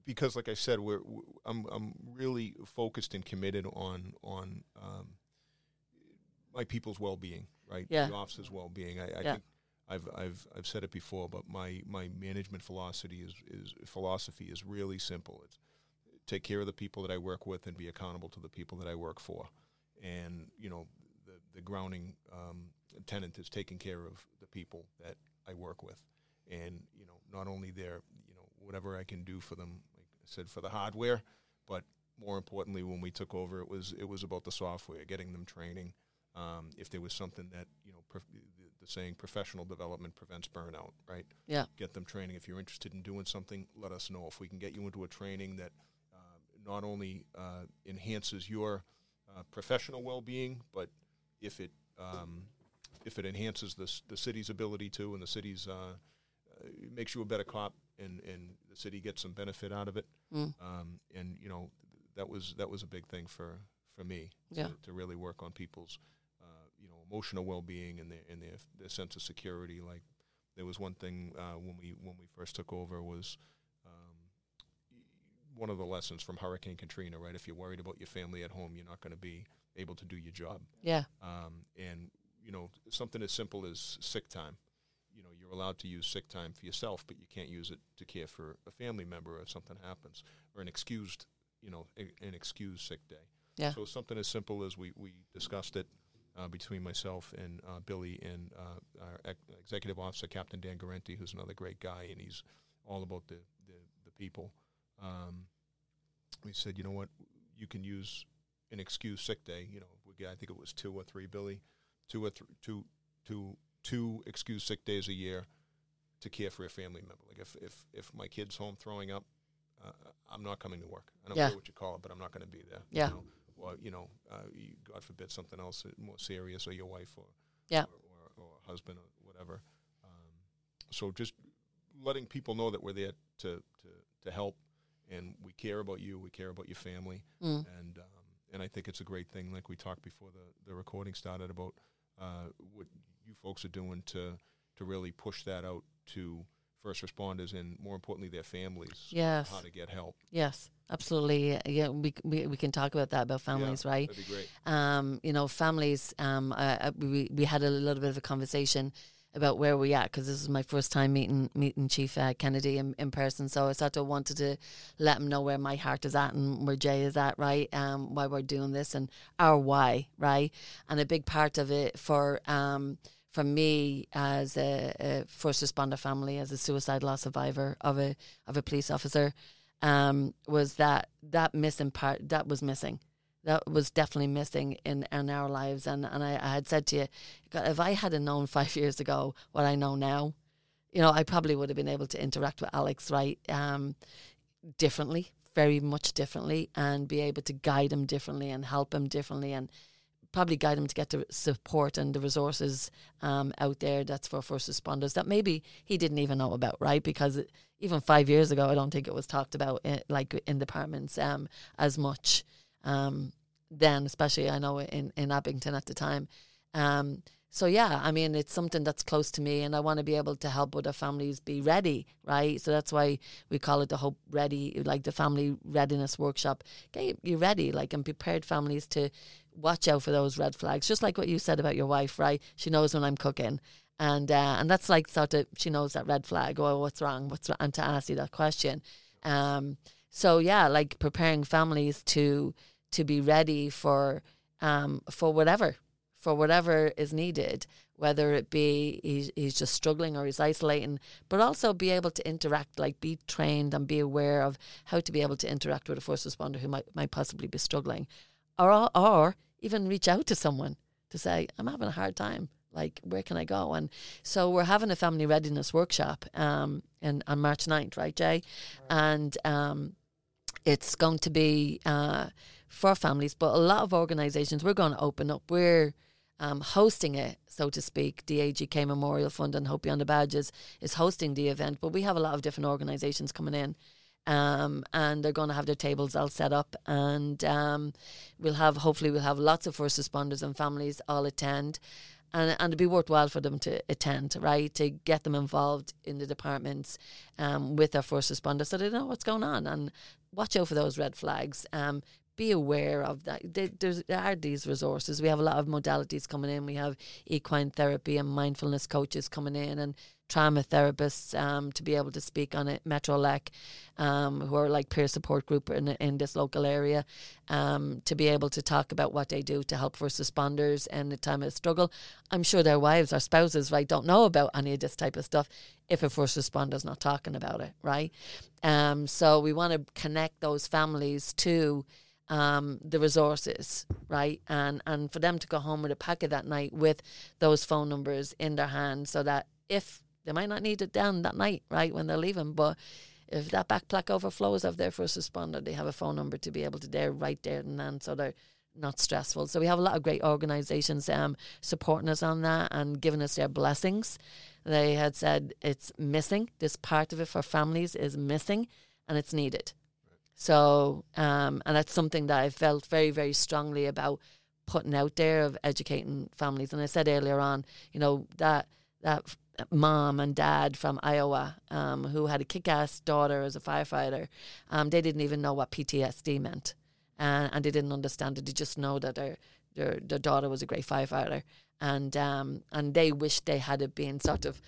because, like I said, we're w- I'm I'm really focused and committed on on um, my people's well being, right? Yeah. The officers' well being. I, I Yeah. think I've I've I've said it before, but my my management philosophy is is philosophy is really simple. It's take care of the people that I work with and be accountable to the people that I work for, and you know the the grounding um, tenant is taking care of the people that I work with and you know not only their you know whatever I can do for them, like I said, for the hardware, but more importantly, when we took over, it was it was about the software, getting them training. Um, if there was something that you know, prof- the, the saying professional development prevents burnout, right? Yeah. Get them training. If you're interested in doing something, let us know. If we can get you into a training that uh, not only uh, enhances your uh, professional well-being, but if it um, if it enhances the, the city's ability to, and the city's uh, uh, makes you a better cop, and, and the city gets some benefit out of it. Mm. Um, and you know that was that was a big thing for for me Yeah. to, to really work on people's emotional well being and their and their, their sense of security. Like there was one thing uh, when we when we first took over was. Um, one of the lessons from Hurricane Katrina, right? If you're worried about your family at home, you're not going to be able to do your job Yeah. um, and you know something as simple as sick time. You know, you're allowed to use sick time for yourself, but you can't use it to care for a family member if something happens, or an excused, you know, a, an excused sick day. Yeah. So something as simple as we we discussed it uh, between myself and uh, Billy and uh, our ex- executive officer, Captain Dan Garenti, who's another great guy, and he's all about the the, the people. Um, we said, you know what, you can use an excuse sick day. You know, we get, I think it was two or three, Billy, two or th- two, two, two excused sick days a year to care for a family member. Like if if if my kid's home throwing up, uh, I'm not coming to work. I don't Yeah. care what you call it, but I'm not going to be there. Yeah. You know? Or you know, uh, you, God forbid something else more serious, or your wife, or Yeah. or, or, or husband, or whatever. Um, so just letting people know that we're there to to to help, and we care about you. We care about your family Mm. and um, and I think it's a great thing. Like we talked before the, the recording started about uh, what you folks are doing to to really push that out to first responders and more importantly their families. Yes. how to get help. Yes. Absolutely. Yeah. We, we we can talk about that about families, right? That'd be great. um, you know, families. Um, uh, we we had a little bit of a conversation about where we at because this is my first time meeting meeting Chief uh, Kennedy in, in person. So I sort of wanted to let him know where my heart is at and where Jay is at, right? Um, why we're doing this and our why, right? And a big part of it for um for me as a, a first responder family, as a suicide loss survivor of a of a police officer, um, was that that missing part that was missing that was definitely missing in, in our lives. And, and I, I had said to you, God, if I had known five years ago what I know now, you know, I probably would have been able to interact with Alex, right, um, differently, very much differently, and be able to guide him differently and help him differently and probably guide him to get the support and the resources um, out there that's for first responders that maybe he didn't even know about, right? Because it, even five years ago, I don't think it was talked about in, like in departments um, as much um, then, especially I know in, in Abington at the time. Um, so yeah, I mean it's something that's close to me, and I want to be able to help other families be ready, right? So that's why we call it the Hope Ready, like the Family Readiness Workshop. Get you ready, like and prepared families to watch out for those red flags, just like what you said about your wife, right? She knows when I'm cooking, and uh, and that's like sort of she knows that red flag. Oh, what's wrong? What's wrong? And to ask you that question. Um, so yeah, like preparing families to to be ready for um for whatever for whatever is needed, whether it be he's, he's just struggling or he's isolating, but also be able to interact, like be trained and be aware of how to be able to interact with a first responder who might, might possibly be struggling. Or, or even reach out to someone to say, I'm having a hard time. Like, where can I go? And so we're having a family readiness workshop um, in, on March 9th, right, Jay? And um, it's going to be uh, for families, but a lot of organizations, we're going to open up. We're um, hosting it, so to speak. The AGK Memorial Fund and Hope Beyond the Badges is hosting the event, but we have a lot of different organisations coming in. Um, and they're going to have their tables all set up, and um, we'll have hopefully we'll have lots of first responders and families all attend, and and it'd be worthwhile for them to attend, right? To get them involved in the departments um, with their first responders, so they know what's going on and watch out for those red flags. Um, be aware of that. There's, there are these resources. We have a lot of modalities coming in. We have equine therapy and mindfulness coaches coming in, and trauma therapists um, to be able to speak on it. Metrolec, um, who are like peer support group in in this local area, um, to be able to talk about what they do to help first responders in the time of struggle. I'm sure their wives or spouses, right, don't know about any of this type of stuff if a first responder's not talking about it, right? Um, so we want to connect those families to um, the resources, right? And and for them to go home with a packet that night with those phone numbers in their hand, so that if they might not need it down that night, right, when they're leaving, but if that backpack overflows of their first responder, they have a phone number to be able to there right there and then, so they're not stressful. So we have a lot of great organisations um, supporting us on that and giving us their blessings. They had said it's missing. This part of it for families is missing, and it's needed. So, um, and that's something that I felt very, very strongly about putting out there of educating families. And I said earlier on, you know, that that mom and dad from Iowa um, who had a kick-ass daughter as a firefighter, um, they didn't even know what PTSD meant, uh, and they didn't understand it. They just know that their their, their daughter was a great firefighter, and um, and they wished they had been sort of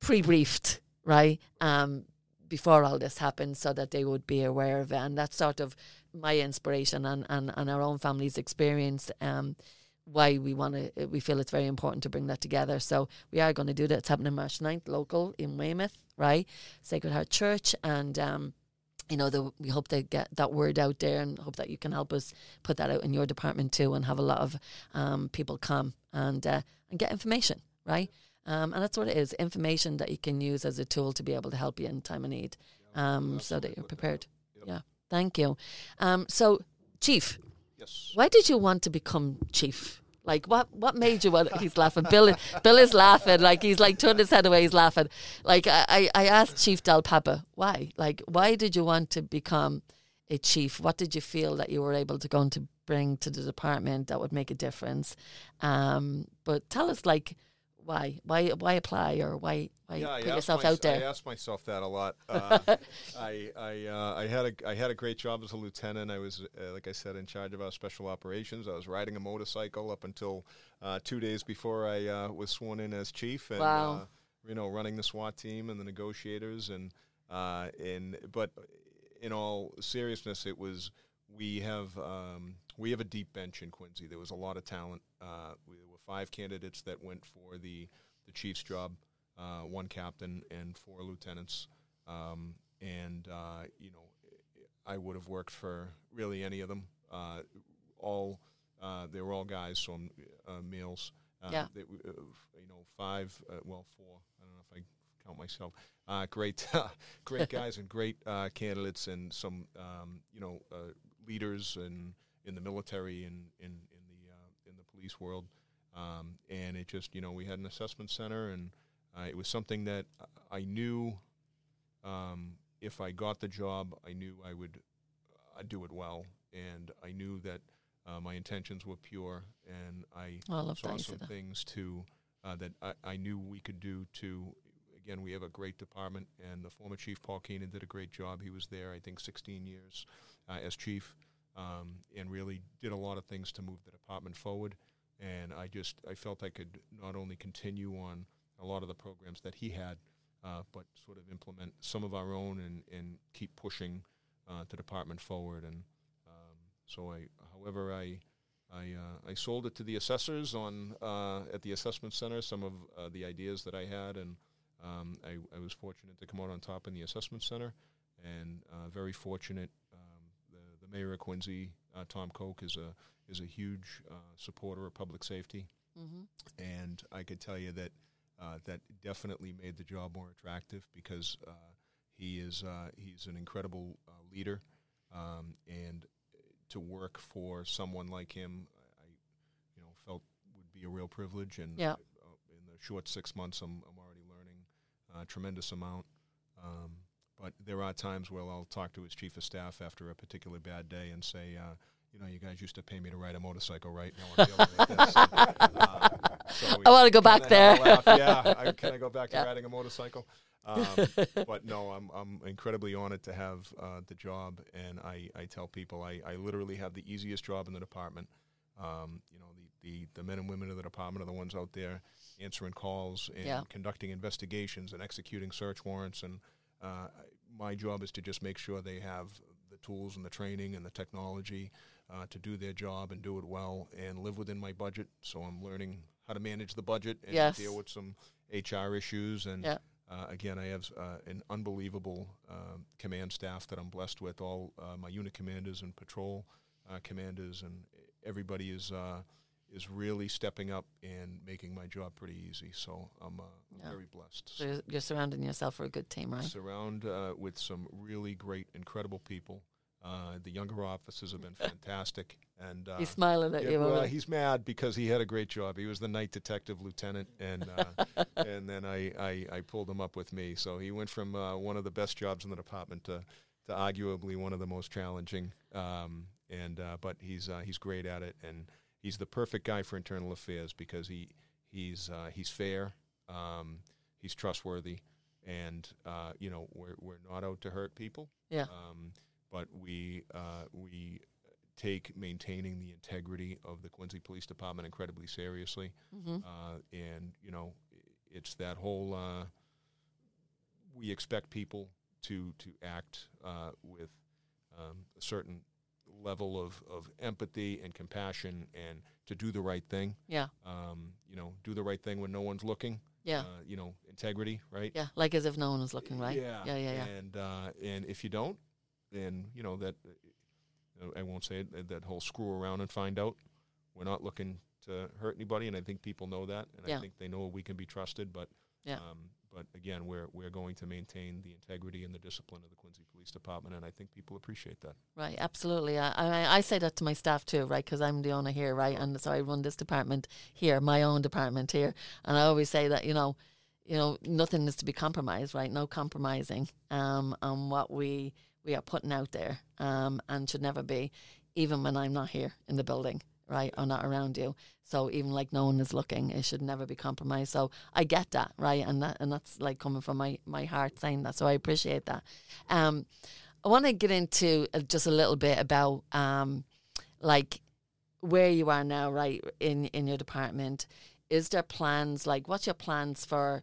pre-briefed, right? Um, before all this happened so that they would be aware of it. And that's sort of my inspiration and, and, and our own family's experience. Um, why we want to, we feel it's very important to bring that together. So we are going to do that. It's happening March 9th, local in Weymouth, right? Sacred Heart Church. And, um, you know, the, we hope to get that word out there and hope that you can help us put that out in your department too and have a lot of um, people come and, uh, and get information, right? Um, and that's what it is information that you can use as a tool to be able to help you in time of need um, so that you're prepared. Yep. Yeah, thank you. Um, so, Chief, yes. why did you want to become Chief? Like what? What made you want? He's laughing. Bill, Bill is laughing. Like he's like turned his head away. He's laughing. Like I, I asked Chief Del Papa why. Like why did you want to become a chief? What did you feel that you were able to go and to bring to the department that would make a difference? Um, but tell us, like, why why why apply or why why yeah, put yourself my, out there? I ask myself that a lot. Uh, I I uh, I had a I had a great job as a lieutenant. I was uh, like I said in charge of our special operations. I was riding a motorcycle up until uh, two days before I uh, was sworn in as chief. And, wow. Uh, you know, running the SWAT team and the negotiators and in but in all seriousness, it was we have um, we have a deep bench in Quincy. There was a lot of talent. we five candidates that went for the, the chief's job, uh, one captain and four lieutenants. Um, and, uh, you know, I would have worked for really any of them. Uh, all, uh, they were all guys, so uh, males. Uh, yeah. They, you know, five, well, four. I don't know if I count myself. great, great guys and great candidates, and some, um, you know, leaders and in the military and in, in the in the police world. Um, and it just, you know, we had an assessment center, and uh, it was something that I knew um, if I got the job, I knew I would uh, do it well, and I knew that uh, my intentions were pure, and I Oh, I love saw some things to uh, that I, I knew we could do to. Again, we have a great department, and the former chief Paul Keenan did a great job. He was there, I think, 16 years uh, as chief, um, and really did a lot of things to move the department forward. And I just I felt I could not only continue on a lot of the programs that he had, uh, but sort of implement some of our own and, and keep pushing uh, the department forward. And um, so I, however, I I, uh, I sold it to the assessors on uh, at the assessment center. Some of uh, the ideas that I had, and um, I, I was fortunate to come out on top in the assessment center, and uh, very fortunate. Um, the the mayor of Quincy, uh, Tom Koch, is a is a huge uh, supporter of public safety hmm and I could tell you that uh, that definitely made the job more attractive because uh, he is uh, he's an incredible uh, leader, um, and to work for someone like him, I you know felt would be a real privilege. And Yeah. uh, in the short six months, I'm I'm already learning a tremendous amount. Um, but there are times where I'll talk to his chief of staff after a particularly bad day and say, uh, you know, you guys used to pay me to ride a motorcycle, right? Now I'm to make this. Uh, so I want to go back there. have a laugh. Yeah, I, can I go back to Yeah. riding a motorcycle? Um, but no, I'm I'm incredibly honored to have uh, the job, and I, I tell people I, I literally have the easiest job in the department. Um, you know, the, the, the men and women of the department are the ones out there answering calls and Yeah. conducting investigations and executing search warrants. And uh, my job is to just make sure they have the tools and the training and the technology uh, to do their job and do it well and live within my budget. So I'm learning how to manage the budget and Yes. deal with some HR issues. And Yeah. uh, again, I have uh, an unbelievable um, command staff that I'm blessed with. All uh, my unit commanders and patrol uh, commanders, and everybody is uh, is really stepping up and making my job pretty easy. So I'm, uh, I'm Yeah. very blessed. So you're- you're surrounding yourself with a good team, right? Surround uh, with some really great, incredible people. Uh, the younger officers have been fantastic, and uh, He's smiling at yeah, you. well, he's mad because he had a great job. He was the night detective lieutenant, and uh, and then I, I, I pulled him up with me. So he went from uh, one of the best jobs in the department to, to arguably one of the most challenging. Um, and uh, but he's uh, he's great at it, and he's the perfect guy for internal affairs because he he's uh, he's fair, um, he's trustworthy, and uh, you know we're we're not out to hurt people. Yeah. Um, but we uh, we take maintaining the integrity of the Quincy Police Department incredibly seriously. hmm Uh, and, you know, it's that whole, uh, we expect people to, to act uh, with um, a certain level of, of empathy and compassion and to do the right thing. Yeah, Um, you know, do the right thing when no one's looking. yeah, Uh, you know, integrity, right? yeah. Like as if no one was looking, right? Yeah, yeah, yeah. yeah. And uh, and if you don't, then you know that uh, I won't say it. that- That whole screw around and find out. We're not looking to hurt anybody, and I think people know that, and Yeah. I think they know we can be trusted. But Yeah. um, but again, we're we're going to maintain the integrity and the discipline of the Quincy Police Department, and I think people appreciate that. Right, absolutely. I, I I say that to my staff too, right? Because I'm the owner here, right? And so I run this department here, my own department here, and I always say that you know, you know, nothing is to be compromised, right? No compromising um, on what we we are putting out there, um, and should never be, even when I'm not here in the building, right, or not around you. So even like no one is looking, it should never be compromised. So I get that, right, and that and that's like coming from my my heart saying that. So I appreciate that. Um, I want to get into uh, just a little bit about um, like where you are now, right in in your department. Is there plans? Like, what's your plans for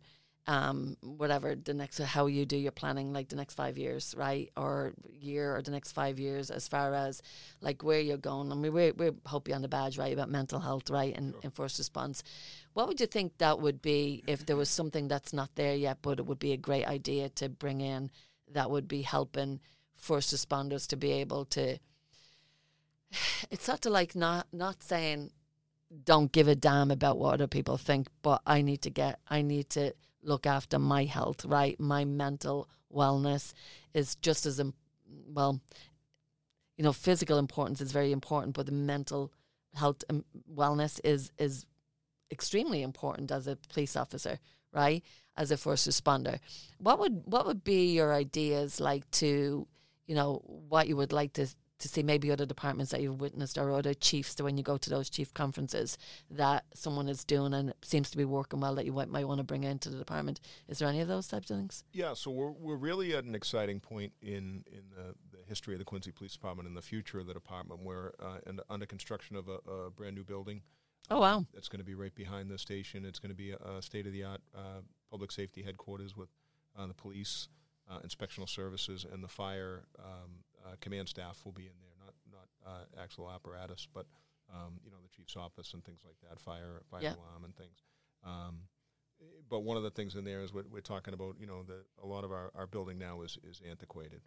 um, whatever the next how you do your planning, like the next five years, right, or year or the next five years, as far as like where you're going? I mean, we we hope you on the badge, right, about mental health, right, and, and first response. What would you think that would be if there was something that's not there yet, but it would be a great idea to bring in that would be helping first responders to be able to it's sort of like not not saying don't give a damn about what other people think but i need to get i need to look after my health right my mental wellness is just as well you know physical importance is very important but the mental health and wellness is is extremely important as a police officer, right? As a first responder, what would what would be your ideas like to, you know, what you would like to to see maybe other departments that you've witnessed or other chiefs that when you go to those chief conferences that someone is doing and it seems to be working well that you might, might want to bring into the department. Is there any of those types of things? Yeah, so we're, we're really at an exciting point in, in the, the history of the Quincy Police Department and the future of the department. We're uh, in, under construction of a, a brand new building. Oh, wow. That's going to be right behind the station. It's going to be a, a state of the art uh, public safety headquarters with uh, the police, uh, inspectional services, and the fire um, uh, command staff will be in there. Not not uh, actual apparatus, but um, you know the chief's office and things like that, fire fire Yeah. alarm and things. Um, eh, but one of the things in there is we're, we're talking about. You know, the, a lot of our, our building now is is antiquated,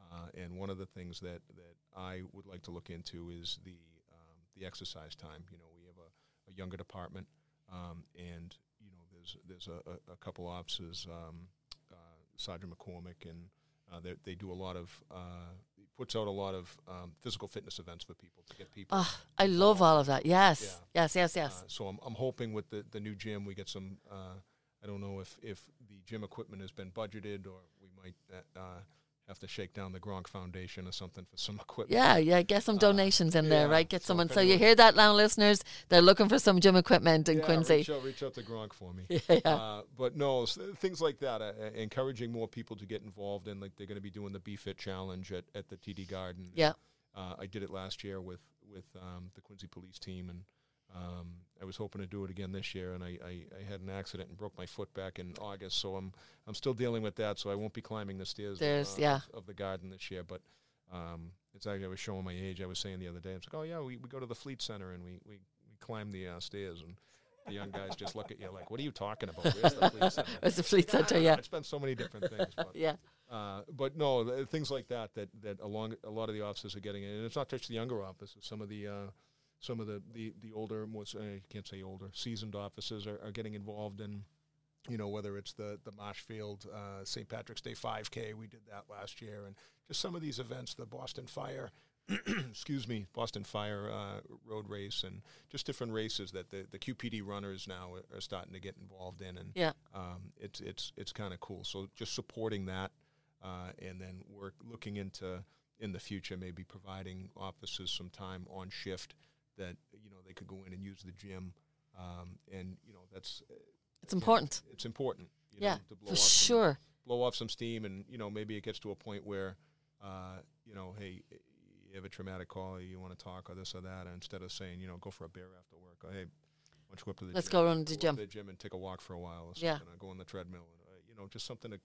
uh, and one of the things that that I would like to look into is the um, the exercise time. You know, we have a, a younger department, um, and you know, there's there's a, a, a couple officers, um, uh, Sergeant McCormick, and uh, they they do a lot of uh, puts out a lot of um, physical fitness events for people to get people. Oh, I love all of that. Yes. Yeah. Yes, yes, yes. Uh, so I'm, I'm hoping with the, the new gym we get some. Uh, I don't know if, if the gym equipment has been budgeted or we might uh, uh, have to shake down the Gronk Foundation or something for some equipment. yeah, yeah, get some Uh, donations in there, yeah, right? Get so someone. So you hear that now, listeners? They're looking for some gym equipment in Yeah, Quincy. Reach out, reach out to Gronk for me. Yeah, yeah. Uh, but no, things like that, uh, uh, encouraging more people to get involved in. Like they're going to be doing the BFit challenge at, at the TD Garden. Yeah. Uh, I did it last year with with um, the Quincy Police team, and um, I was hoping to do it again this year. And I, I, I had an accident and broke my foot back in August, so I'm I'm still dealing with that. So I won't be climbing the stairs uh, yeah. of, of the garden this year. But um, it's like I was showing my age. I was saying the other day, I was like, oh yeah, we, we go to the Fleet Center and we we, we climb the uh, stairs and. The young guys just look at you like, "What are you talking about? Where's the fleet center?" It's the fleet center, yeah. It's been so many different things. But, Yeah. uh, but no, th- things like that that that along a lot of the officers are getting, and it's not just the younger officers. Some of the uh, some of the the, the older, more s- I can't say older, seasoned officers are, are getting involved in. You know, whether it's the the Marshfield uh, St. Patrick's Day 5K, we did that last year, and just some of these events, the Boston Fire, excuse me, Boston Fire uh, Road Race, and just different races that the, the QPD runners now are, are starting to get involved in, and Yeah. um, it's it's it's kind of cool. So just supporting that, uh, and then we're looking into in the future maybe providing officers some time on shift that you know they could go in and use the gym, um, and you know that's uh, It's important. it's important. You Yeah, know, to blow For off some, sure. blow off some steam, and you know maybe it gets to a point where, uh, you know, hey, you have a traumatic call, you want to talk or this or that, and instead of saying, you know, go for a beer after work, or hey, why don't you go up to the Let's gym, go run to the gym. to the gym and take a walk for a while, or Yeah. go on the treadmill, uh, you know, just something to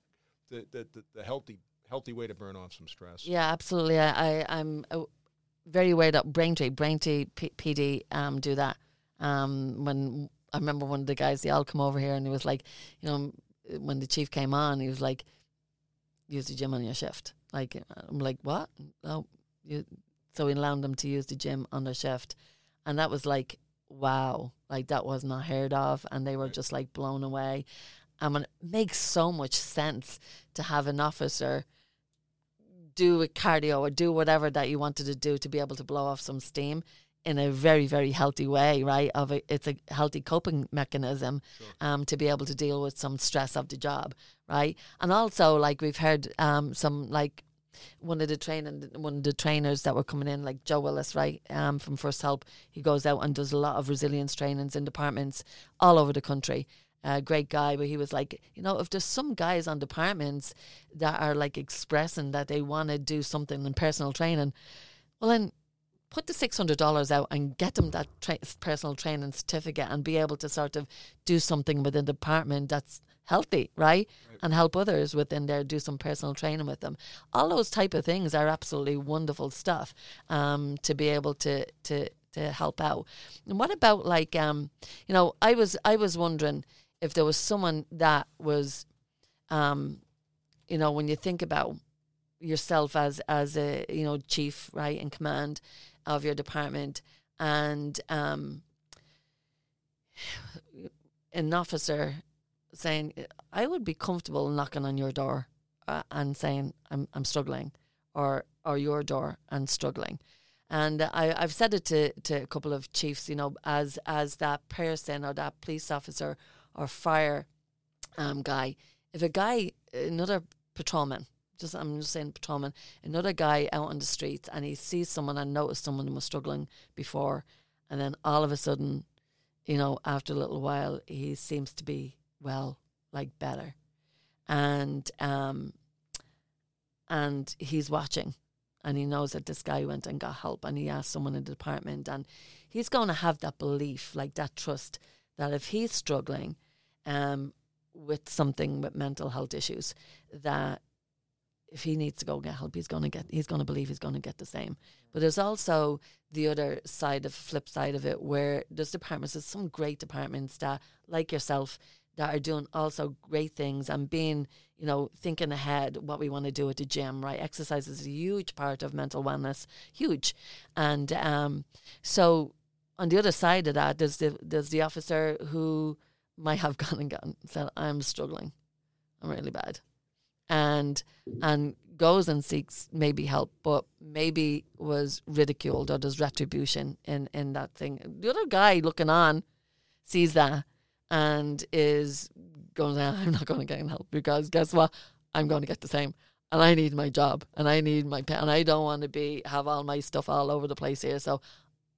the the, the, the healthy healthy way to burn off some stress. Yeah, absolutely. I, I I'm uh, very aware that Braintree, Braintree P- PD, um, do that. Um, when I remember one of the guys, they all come over here, and he was like, you know, when the chief came on, he was like, use the gym on your shift. Like I'm like, what? No, you. So we allowed them to use the gym on their shift, and that was like, wow, like that was not heard of, and they were just like blown away. Um, and it makes so much sense to have an officer do a cardio or do whatever that you wanted to do to be able to blow off some steam in a very very healthy way right? Of a, it's a healthy coping mechanism Sure. um to be able to deal with some stress of the job right? And also like we've heard um some like one of the training one of the trainers that were coming in like Joe Willis right? Um from First Help he goes out and does a lot of resilience trainings in departments all over the country uh, great guy, but he was like, you know, if there's some guys on departments that are like expressing that they want to do something in personal training, well then put the six hundred dollars out and get them that tra- personal training certificate and be able to sort of do something within the department that's healthy, right? Right. And help others within there do some personal training with them. All those type of things are absolutely wonderful stuff um, to be able to to to help out. And what about like um, you know, I was I was wondering if there was someone that was um, you know, when you think about yourself as as a you know chief right in command of your department and um an officer saying I would be comfortable knocking on your door uh, and saying I'm I'm struggling or or your door and struggling And I, I've said it to, to a couple of chiefs, you know, as as that person or that police officer or fire um, guy, if a guy, another patrolman, just I'm just saying patrolman, another guy out on the streets and he sees someone and noticed someone who was struggling before, and then all of a sudden, you know, after a little while, he seems to be well, like better, and um, and he's watching and he knows that this guy went and got help and he asked someone in the department and he's going to have that belief like that trust that if he's struggling um, with something with mental health issues that if he needs to go get help he's to get he's to believe he's to get the same but there's also the other side of flip side of it where there's departments there's some great departments that like yourself that are doing also great things and being, you know, thinking ahead what we want to do at the gym, right? Exercise is a huge part of mental wellness, huge. And um, so on the other side of that, there's the there's the officer who might have gone and gone said, I'm struggling. I'm really bad. And and goes and seeks maybe help, but maybe was ridiculed or there's retribution in, in that thing. The other guy looking on sees that and is going, ah, I'm not going to get any help because guess what? I'm going to get the same. And I need my job and I need my pen and I don't want to be have all my stuff all over the place here. So,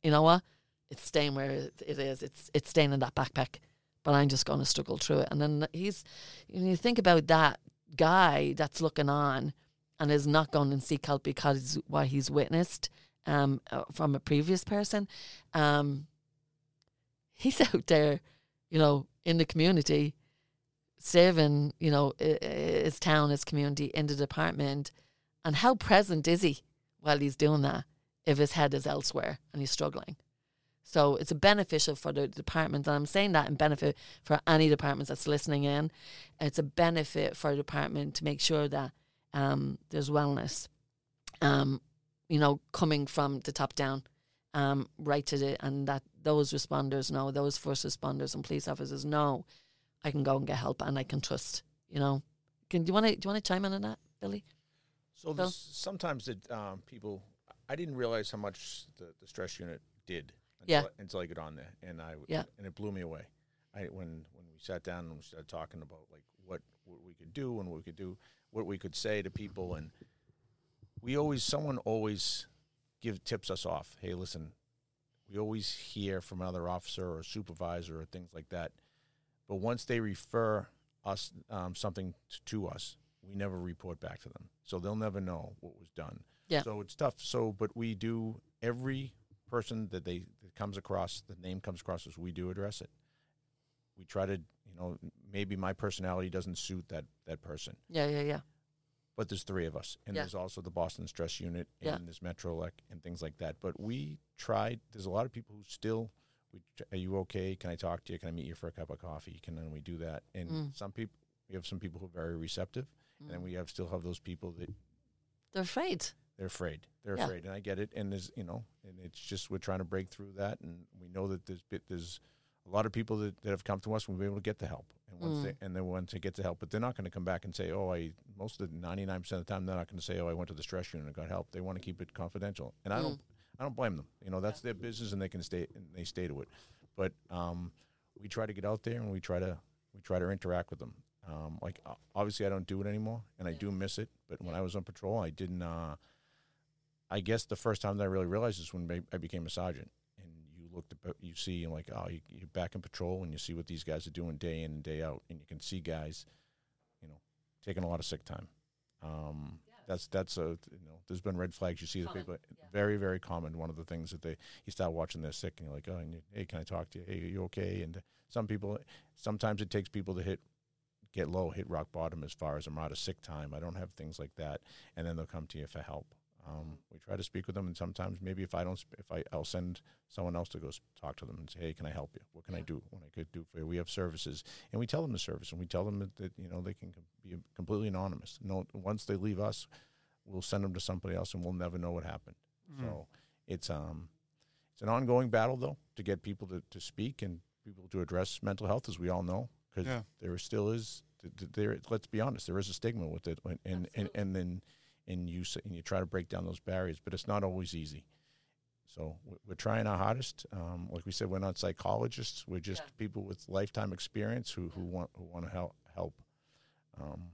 you know what? It's staying where it is. It's it's staying in that backpack. But I'm just going to struggle through it. And then he's, you think about that guy that's looking on and is not going to seek help because what he's witnessed um, uh, from a previous person, um, he's out there you know, in the community, saving, you know, his town, his community in the department. And how present is he while he's doing that if his head is elsewhere and he's struggling? So it's a beneficial for the department, and I'm saying that in benefit for any departments that's listening in. It's a benefit for the department to make sure that um, there's wellness, um, you know, coming from the top down um, right to the and that those responders know, those first responders and police officers know, I can go and get help and I can trust. You know, can do you want to do you want to chime in on that, Billy? So sometimes that um, people, I didn't realize how much the, the stress unit did until, yeah. I, until I got on there, and I yeah. and it blew me away. I when when we sat down and we started talking about like what what we could do and what we could do, what we could say to people, and we always someone always give tips us off. Hey, listen, we always hear from another officer or supervisor or things like that. But once they refer us um, something t- to us, we never report back to them, so they'll never know what was done. Yeah. So it's tough. So, but we do every person that they that comes across, the name comes across as we do address it. We try to, you know, maybe my personality doesn't suit that that person. Yeah, yeah, yeah but there's three of us, and yeah. there's also the Boston Stress Unit, and yeah. there's Metrolec and things like that. But we tried. There's a lot of people who still. We, are you okay? Can I talk to you? Can I meet you for a cup of coffee? Can then we do that? And mm. some people, we have some people who are very receptive, mm. and then we have still have those people that they're afraid. They're afraid. They're yeah. afraid, and I get it. And there's, you know, and it's just we're trying to break through that, and we know that there's bit there's a lot of people that, that have come to us, we'll be able to get the help. And once Mm. they and then once they get the help, but they're not going to come back and say, "Oh, I." Most of the ninety nine percent of the time, they're not going to say, "Oh, I went to the stress unit and got help." They want to keep it confidential, and I don't. I don't blame them. You know, that's their business, and they can stay and they stay to it. But um, we try to get out there and we try to we try to interact with them. Um, like obviously, I don't do it anymore, and I do miss it. But when I was on patrol, I didn't. Uh, I guess the first time that I really realized is when I became a sergeant And you look at you see and like oh you, you're back in patrol and you see what these guys are doing day in and day out and you can see guys you know taking a lot of sick time. Um, yeah. that's that's a you know there's been red flags. You see the people yeah. very very common. One of the things that they you start watching they're sick and you're like oh and you, hey can I talk to you? Hey are you okay? And some people sometimes it takes people to hit get low hit rock bottom as far as I'm out of sick time. I don't have things like that. And then they'll come to you for help um, we try to speak with them, and sometimes maybe if I don't, if I, I'll send someone else to go talk to them and say, "Hey, can I help you? What can I do? What I could do for you?" We have services, and we tell them the service, and we tell them that, that you know they can be completely anonymous. No, once they leave us, we'll send them to somebody else, and we'll never know what happened. Mm. So it's um, it's an ongoing battle though to get people to, to speak and people to address mental health, as we all know, because yeah. there still is there. Let's be honest, there is a stigma with it, and and, and then and you and you try to break down those barriers, but it's not always easy. So we- we're trying our hardest. Um, like we said, we're not psychologists. We're just Yeah. people with lifetime experience who, who want who want to help. help. Um,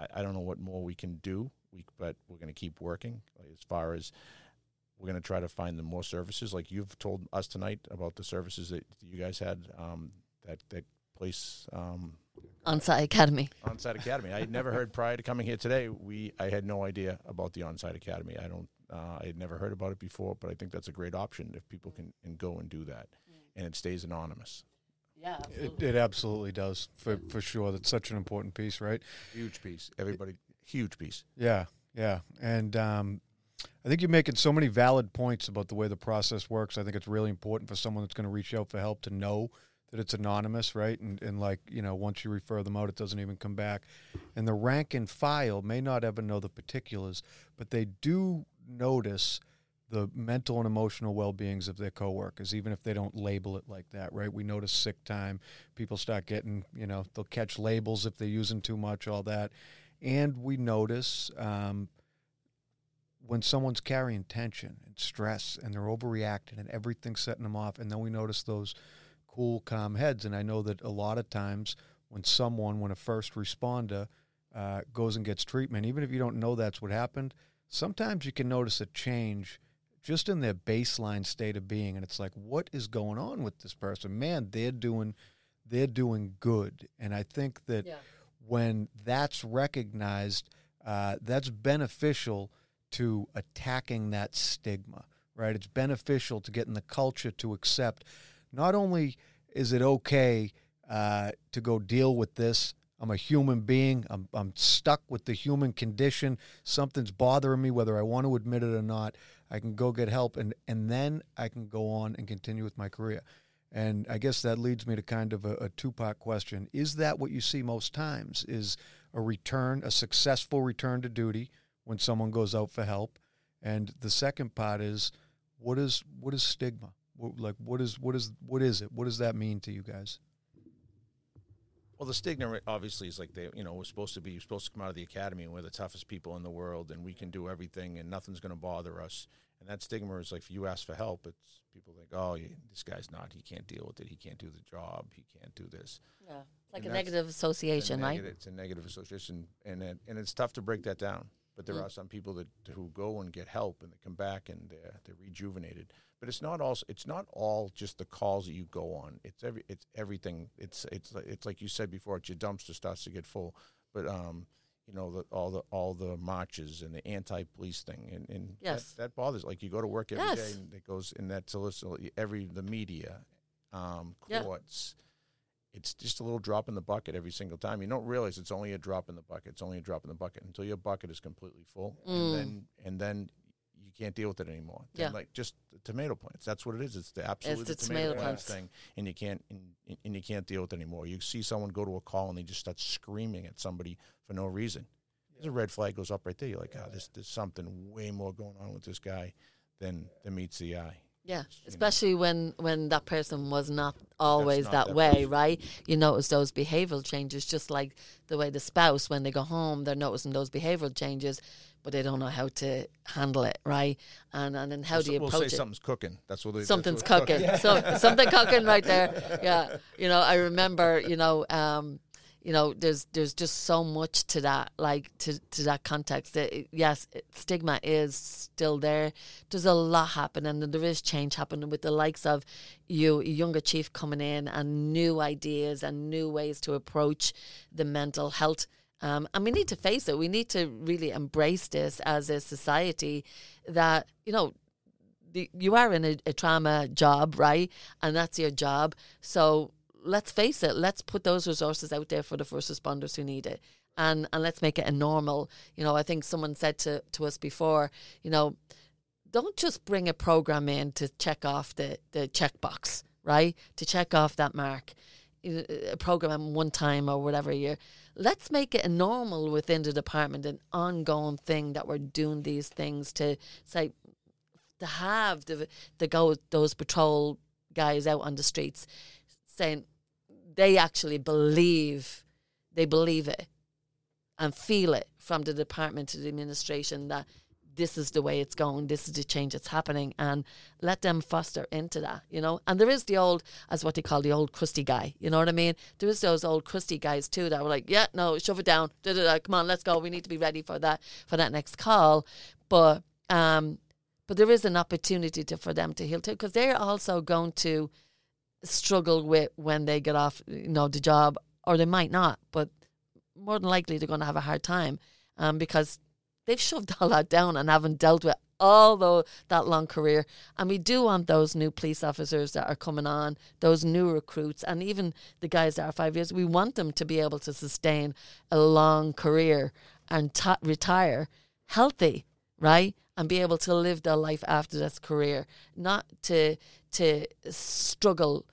I, I don't know what more we can do, we, but we're going to keep working. As far as we're going to try to find the more services, like you've told us tonight about the services that you guys had. Um, that that place um, On-site academy. on-site academy. I had never heard prior to coming here today. We I had no idea about the on-site academy. I don't. Uh, I had never heard about it before, but I think that's a great option if people can and go and do that, and it stays anonymous. Yeah, It, it absolutely does for for sure. That's such an important piece, right? Huge piece. Everybody, huge piece. Yeah, yeah, and um, I think you're making so many valid points about the way the process works. I think it's really important for someone that's going to reach out for help to know that it's anonymous, right? And and like you know, once you refer them out, it doesn't even come back. And the rank and file may not ever know the particulars, but they do notice the mental and emotional well-beings of their coworkers even if they don't label it like that right we notice sick time people start getting you know they'll catch labels if they're using too much all that and we notice um, when someone's carrying tension and stress and they're overreacting and everything's setting them off and then we notice those cool calm heads. And i know that a lot of times when someone when a first responder uh, goes and gets treatment even if you don't know that's what happened sometimes you can notice a change just in their baseline state of being. And it's like what is going on with this person? Man they're doing they're doing good. And i think that Yeah. when that's recognized uh, that's beneficial to attacking that stigma right? It's beneficial to getting the culture to accept not only is it okay uh, to go deal with this i'm a human being I'm, I'm stuck with the human condition something's bothering me whether i want to admit it or not i can go get help and, and then i can go on and continue with my career and I guess that leads me to kind of a, a two part question. Is that what you see most times? Is a return, a successful return to duty when someone goes out for help? And the second part is what is what is stigma? What, like what is what is what is it? What does that mean to you guys? Well, the stigma obviously is like they, you know, we're supposed to be, we're supposed to come out of the academy and we're the toughest people in the world and we can do everything and nothing's going to bother us. And that stigma is like, if you ask for help, it's people think, oh, yeah, this guy's not, he can't deal with it, he can't do the job, he can't do this. Yeah. Like And a negative It's a association, right? It's a negative association, and it, and it's tough to break that down. But there Mm. are some people that who go and get help and they come back and they're they're rejuvenated. But it's not all it's not all just the calls that you go on. It's every it's everything. It's it's like- it's like you said before. It's your dumpster starts to get full. But um, you know the, all the all the marches and the anti-police thing and, and Yes. that, that bothers. Like you go to work every day Yes. and it goes in that solicit every the media, um, courts it's just a little drop in the bucket every single time. You don't realize it's only a drop in the bucket. It's only a drop in the bucket until your bucket is completely full, Mm. and then and then you can't deal with it anymore. Then, Yeah. like just the tomato plants. That's what it is. It's the absolute the tomato, tomato plants plants. thing, and you can't and, and you can't deal with it anymore. You see someone go to a call and they just start screaming at somebody for no reason. There's a red flag goes up right there. You're like, oh, there's there's something way more going on with this guy than than meets the eye. Yeah, you know. especially when when that person was not always not that, that way, person. right? You notice those behavioral changes, just like the way the spouse, when they go home, they're noticing those behavioral changes, but they don't know how to handle it, right? And and then how do you we'll approach say it? something's cooking. That's what they, Something's what's cooking. So something cooking right there. Yeah, you know, I remember, you know, um, you know, there's there's just so much to that, like to to that context. It- yes, stigma is still there. There's a lot happening, and there is change happening with the likes of you, a younger chief coming in, and new ideas and new ways to approach the mental health. Um, and we need to face it. We need to really embrace this as a society. That you know, you are in a, a trauma job, right? And that's your job. So let's face it, let's put those resources out there for the first responders who need it. And and let's make it a normal. You know, I think someone said to, to us before, you know, don't just bring a program in to check off the, the checkbox, right? To check off that mark. A program one time or whatever year. Let's make it a normal within the department, an ongoing thing that we're doing these things to say to have the the go those patrol guys out on the streets saying they actually believe they believe it and feel it from the department to the administration that this is the way it's going, this is the change that's happening, and let them foster into that, you know. And there is the old, as what they call the old crusty guy, you know what I mean? There is those old crusty guys too that were like, yeah, no, shove it down, da, da, da, come on, let's go. We need to be ready for that for that next call, but um, but there is an opportunity to for them to heal too because they're also going to struggle with when they get off, you know, the job, or they might not, but more than likely they're going to have a hard time um, because they've shoved all that down and haven't dealt with all the, that long career. And we do want those new police officers that are coming on, those new recruits, and even the guys that are five years. We want them to be able to sustain a long career and t- retire healthy, right? And be able to live their life after this career, not to to struggle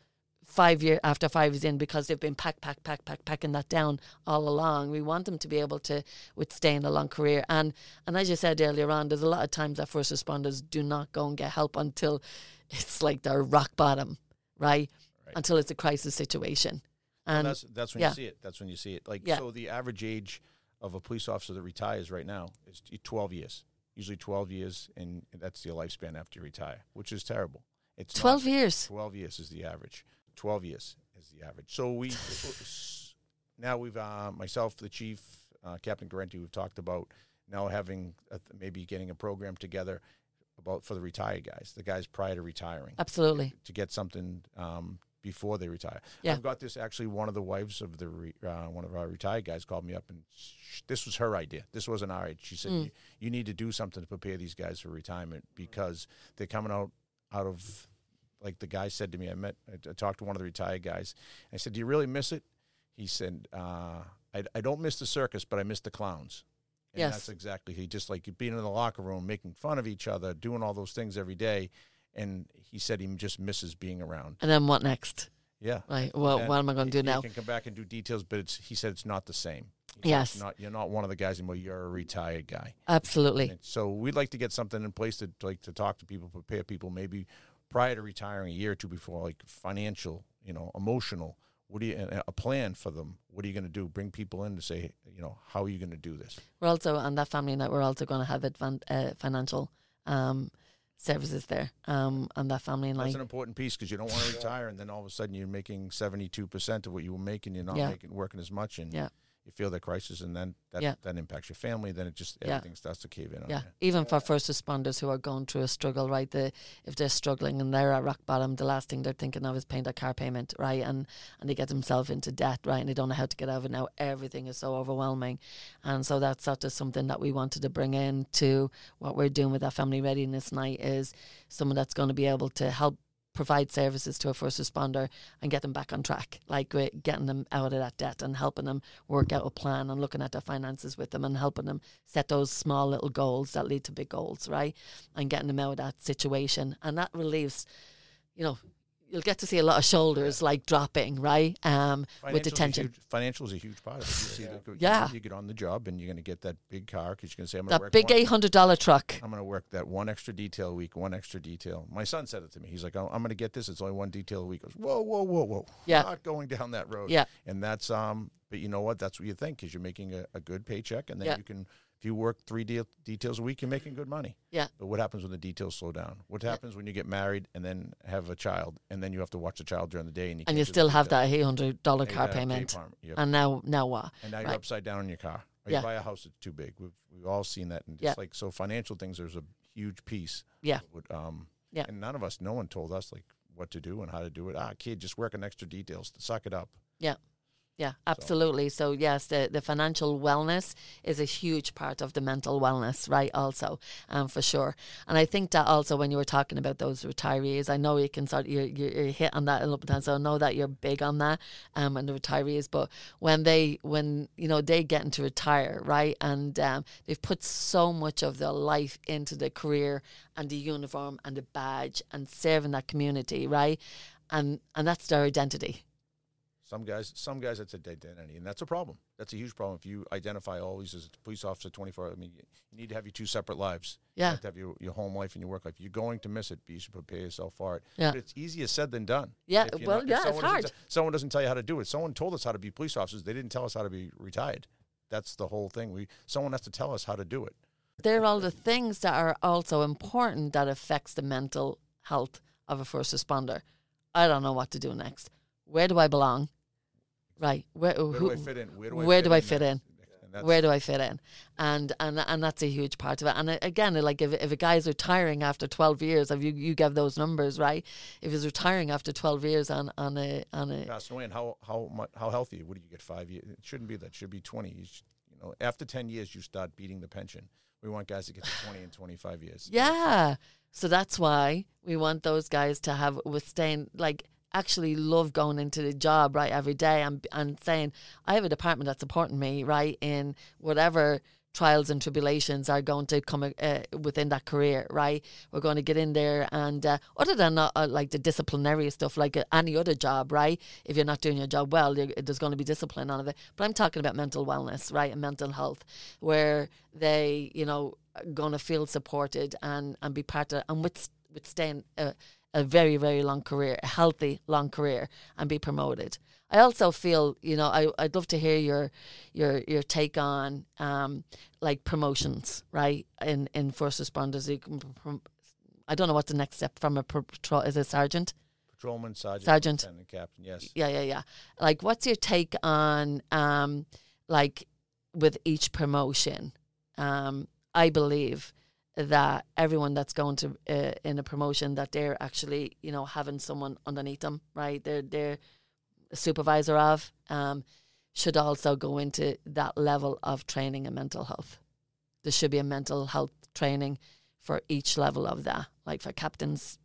five year after five years in because they've been pack, pack, pack, pack, packing that down all along. We want them to be able to withstand a long career. And and as you said earlier on, there's a lot of times that first responders do not go and get help until it's like they're rock bottom, right? Right. Until it's a crisis situation. Well, And that's that's when yeah. you see it. That's when you see it. Like Yeah. so, the average age of a police officer that retires right now is 12 years. Usually 12 years, and that's your lifespan after you retire, which is terrible. It's not- 12 years. 12 years is the average. 12 years is the average. So we now we've uh, myself, the chief, uh, Captain Garenti, we've talked about now having a, maybe getting a program together about for the retired guys, the guys prior to retiring Absolutely. to get something um, before they retire. Yeah. I've got this actually. One of the wives of the re, uh, one of our retired guys called me up, and sh- this was her idea. This wasn't our idea. She said, Mm. you, "You need to do something to prepare these guys for retirement because they're coming out out of." Like the guy said to me, I met, I, I talked to one of the retired guys. I said, "Do you really miss it?" He said, uh, I, "I don't miss the circus, but I miss the clowns." And Yes. that's exactly he just like being in the locker room, making fun of each other, doing all those things every day. And he said he just misses being around. And then what next? Yeah. Right. Well, And what am I going to do now? You can come back and do details, but it's he said it's not the same. Yes. not you're not one of the guys anymore. You're a retired guy. Absolutely. And so we'd like to get something in place to like to talk to people, prepare people, maybe prior to retiring a year or two before, like financial, you know, emotional. What do you a plan for them? What are you going to do? Bring people in to say, you know, how are you going to do this? We're also on that family night. We're also going to have advan- uh, financial um, services there um, on that family night. That's an important piece because you don't want to retire and then all of a sudden you're making seventy two percent of what you were making. You're not Yeah. making working as much, and Yeah. You feel the crisis, and then that Yeah. that impacts your family. Then it just Yeah. everything starts to cave in. On Yeah, even for first responders who are going through a struggle, right? The if they're struggling and they're at rock bottom, the last thing they're thinking of is paying their car payment, right? And and they get themselves into debt, right? And they don't know how to get out of it now. Everything is so overwhelming, and so that's sort of something that we wanted to bring in to what we're doing with our family readiness night is someone that's going to be able to help provide services to a first responder and get them back on track, like getting them out of that debt and helping them work out a plan and looking at their finances with them and helping them set those small little goals that lead to big goals, right? And getting them out of that situation. And that relieves, you know, you'll get to see a lot of shoulders like dropping, right? Um, with the Financial's a tension. Financial is a huge part of it. You see the- Yeah. You get on the job and you're going to get that big car because you're going to say, I'm going to That big eight hundred dollar truck. I'm going to work that one extra detail a week, one extra detail. My son said it to me. He's like, oh, I'm going to get this. It's only one detail a week. I goes, whoa, whoa, whoa, whoa. Yeah. Not going down that road. Yeah. And that's, um, but you know what? That's what you think because you're making a, a good paycheck. And then Yeah. you can, if you work three deal, details a week, you're making good money. Yeah. But what happens when the details slow down? What happens when you get married and then have a child and then you have to watch the child during the day and you, And you still have details? that eight hundred dollar car payment. for 'em. You have And now now what? and now you're upside down in your car. Or Yeah. you buy a house that's too big. We've we've all seen that, and just Yeah. like so, financial things. There's a huge piece. Yeah. Would, um, Yeah. And none of us, no one told us like what to do and how to do it. Ah, kid, just working extra details. Suck it up. Yeah, absolutely. So yes, the, the financial wellness is a huge part of the mental wellness, right? Also, um, for sure. And I think that also when you were talking about those retirees, I know you can sort you're you're hit on that a little bit, so I know that you're big on that, um, and the retirees. But when they when you know they get into retire, right, and um, they've put so much of their life into the career and the uniform and the badge and serving that community, right, and and that's their identity. Some guys, some guys, that's a dead identity, and that's a problem. That's a huge problem. If you identify always as a police officer, twenty four. I mean, you you need to have your two separate lives. You Yeah. have to have your, your home life and your work life. You're going to miss it, but you should prepare yourself for it. Yeah. But it's easier said than done. Yeah, well, not- yeah, it's hard. someone doesn't tell you how to do it. Someone told us how to be police officers. They didn't tell us how to be retired. That's the whole thing. We someone has to tell us how to do it. There are all the things that are also important that affects the mental health of a first responder. I don't know what to do next. Where do I belong? Right. Where, Where who, do I fit in? Where do I where fit do I in fit in? Where do I fit in? And and and that's a huge part of it. And uh, again, like if if a guy's retiring after twelve years, if you you give those numbers right, if he's retiring after twelve years on on a on a away and how how how healthy would you get five years it shouldn't be that it should be 20 you, should, you know after 10 years you start beating the pension we want guys to get to 20 and 25 years Yeah. So that's why we want those guys to have withstand like actually love going into the job right every day and and saying I have a department that's supporting me right in whatever trials and tribulations are going to come uh, within that career right? We're going to get in there and uh, other than uh, uh, like the disciplinary stuff like uh, any other job right? If you're not doing your job well there's going to be discipline on it. But I'm talking about mental wellness right and mental health where they you know going to feel supported and and be part of and with withstand a, a very very long career a healthy long career and be promoted I also feel you know I, I'd love to hear your your your take on um like promotions right in in first responders you can prom- I don't know what the next step from a patrol is a sergeant patrolman sergeant Sergeant. lieutenant, captain yes yeah, yeah, yeah. Like, what's your take on, um, like, with each promotion? Um, I believe that everyone that's going to uh, in a promotion that they're actually, you know, having someone underneath them, right? They're they're supervisor of, um, should also go into that level of training and mental health. There should be a mental health training for each level of that, like for captains,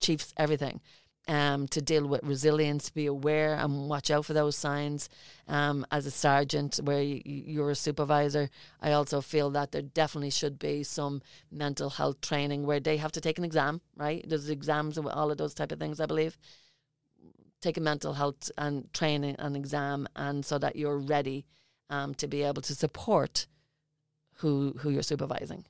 chiefs, everything um, to deal with resilience, be aware and watch out for those signs. Um, as a sergeant, where you, you're a supervisor, I also feel that there definitely should be some mental health training where they have to take an exam. Right? There's exams and all of those type of things. I believe take a mental health and training and exam, and so that you're ready um, to be able to support who who you're supervising.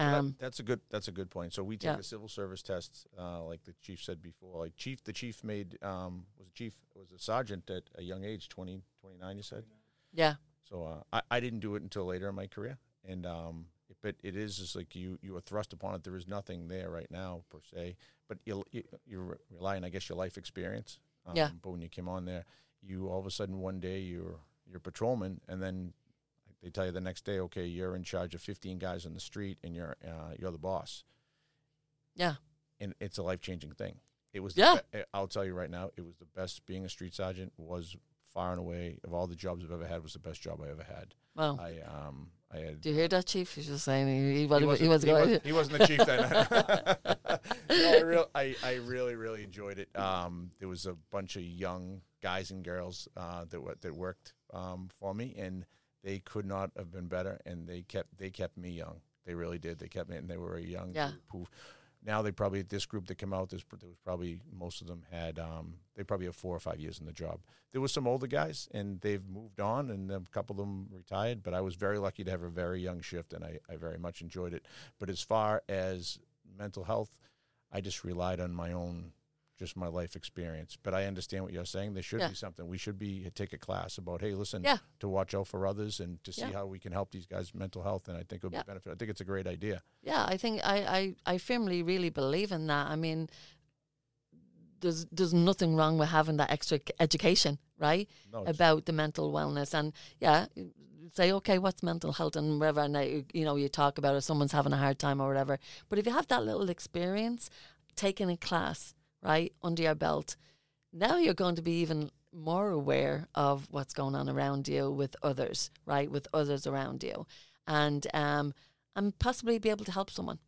Well, that- Um, that's a good that's a good point. So we take Yeah. a civil service test, uh, like the chief said before. Like chief, the chief made um, was a chief was a sergeant at a young age, 20, 29 You said. yeah, So uh, I I didn't do it until later in my career, and um, it, but it is just like you you are thrust upon it. There is nothing there right now per se, but you you you're relying, I guess, your life experience. Um, Yeah. But when you came on there, you all of a sudden one day you're you're a patrolman, and then they tell you the next day, okay, you're in charge of 15 guys on the street, and you're uh, you're the boss. Yeah. And it's a life changing thing. It was. Yeah. Be- I'll tell you right now, it was the best. Being a street sergeant was far and away of all the jobs I've ever had was the best job I ever had. well, I um I had. do you hear that, Chief? He's just saying he, he, wasn't, wasn't- he was going. wasn't- he wasn't the chief then. no, I, real, I, I really, really enjoyed it. Um, there was a bunch of young guys and girls uh, that that worked um, for me, and they could not have been better. And they kept they kept me young. They really did. They kept me, and they were a young Yeah. group who. Now they probably this group that came out. There's, there was probably most of them had um, they probably have four or five years in the job. There was some older guys, and they've moved on, and a couple of them retired. But I was very lucky to have a very young shift, and I, I very much enjoyed it. But as far as mental health, I just relied on my own, just my life experience. But I understand what you're saying. There should Yeah. be something. We should be take a class about, hey, listen, Yeah. to watch out for others and to see Yeah. how we can help these guys' mental health. And I think it would be benefit. I think it's a great idea. Yeah, I think I, I, I firmly really believe in that. I mean, there's there's nothing wrong with having that extra education, right? No, About the mental wellness and yeah, say okay, what's mental health and whatever, and uh, you know you talk about if someone's having a hard time or whatever. But if you have that little experience, taking a class right under your belt, now you're going to be even more aware of what's going on around you with others, right? With others around you, and um, and possibly be able to help someone,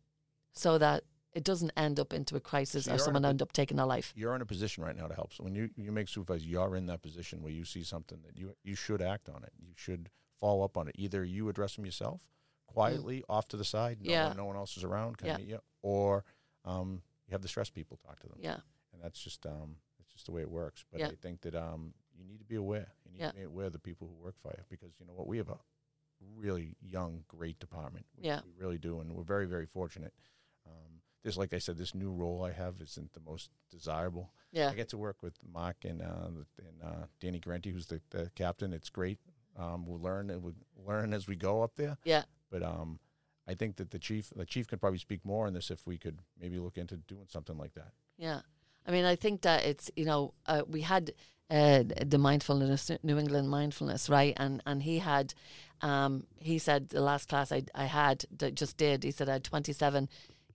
so that it doesn't end up into a crisis So or you're a someone end up taking their life. you're in a position right now to help. So when you, you make supervisor, you're in that position where you see something that you you should act on it. You should follow up on it. Either you address them yourself, quietly off to the side, no, Mm. Yeah. one, no one else is around, Yeah. yeah, or um, you have the stress people talk to them. Yeah, and that's just um, it's just the way it works. But Yeah. I think that um, you need to be aware. You need Yeah. to be aware of the people who work for you because you know what we have a really young, great department. We, Yeah. we really do, and we're very, very fortunate. Um, this, like I said, this new role I have isn't the most desirable. yeah, I get to work with Mark and uh, and uh, Danny Garenti, who's the, the captain. It's great. Um, we'll learn and we'll learn as we go up there. yeah, But um, I think that the chief the chief could probably speak more on this if we could maybe look into doing something like that. Yeah. I mean, I think that it's, you know, uh, we had uh, the mindfulness, New England mindfulness, right? And and he had, um, he said the last class I, I had, that just did, he said I had 27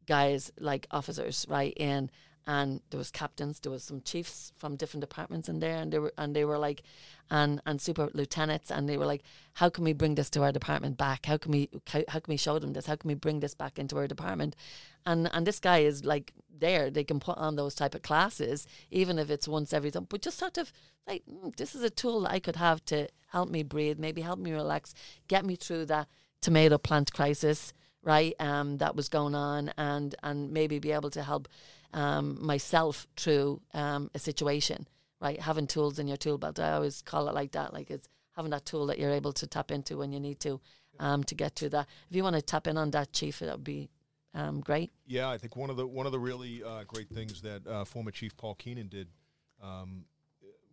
guys, like officers, right? In, and there was captains, there was some chiefs from different departments in there, and they were and they were like, and and super lieutenants, and they were like, how can we bring this to our department back? How can we how, how can we show them this? How can we bring this back into our department? And and this guy is like there, they can put on those type of classes, even if it's once every time, but just sort of like mm, this is a tool I could have to help me breathe, maybe help me relax, get me through that tomato plant crisis right um that was going on and and maybe be able to help um, myself through um, a situation, right? Having tools in your tool belt. I always call it like that. Like it's having that tool that you're able to tap into when you need to um, to get to that. If you want to tap in on that, Chief, that would be um, great. Yeah, I think one of the one of the really uh, great things that uh, former Chief Paul Keenan did um,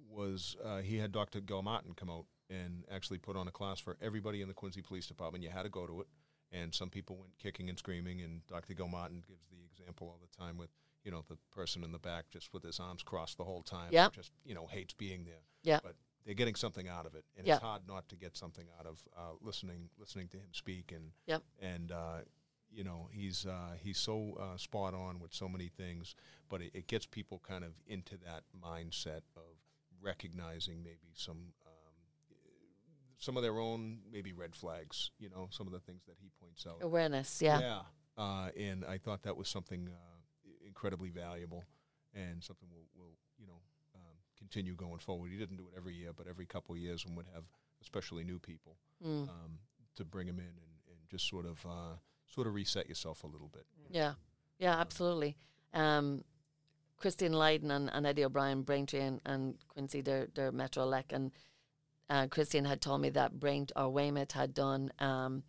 was uh, he had Dr. Gilmartin come out and actually put on a class for everybody in the Quincy Police Department. You had to go to it, and some people went kicking and screaming. And Dr. Gilmartin gives the example all the time with you know, the person in the back just with his arms crossed the whole time. Yeah. Just, you know, hates being there. Yeah. But they're getting something out of it. And Yeah. it's hard not to get something out of uh, listening listening to him speak and Yep. and uh, you know, he's uh, he's so uh, spot on with so many things, but it, it gets people kind of into that mindset of recognizing maybe some um, some of their own maybe red flags, you know, some of the things that he points out. Awareness, yeah. Yeah. Uh, and I thought that was something uh, incredibly valuable and something we'll, we'll you know, um, continue going forward. He didn't do it every year, but every couple of years when would have especially new people Mm. um, to bring them in and, and just sort of uh, sort of reset yourself a little bit. Yeah, yeah, absolutely. Um, Christine Lydon and, and Eddie O'Brien, Braintree and, and Quincy, they're, they're Metro-LEC. And uh, Christine had told me that Brain or Weymouth had done um,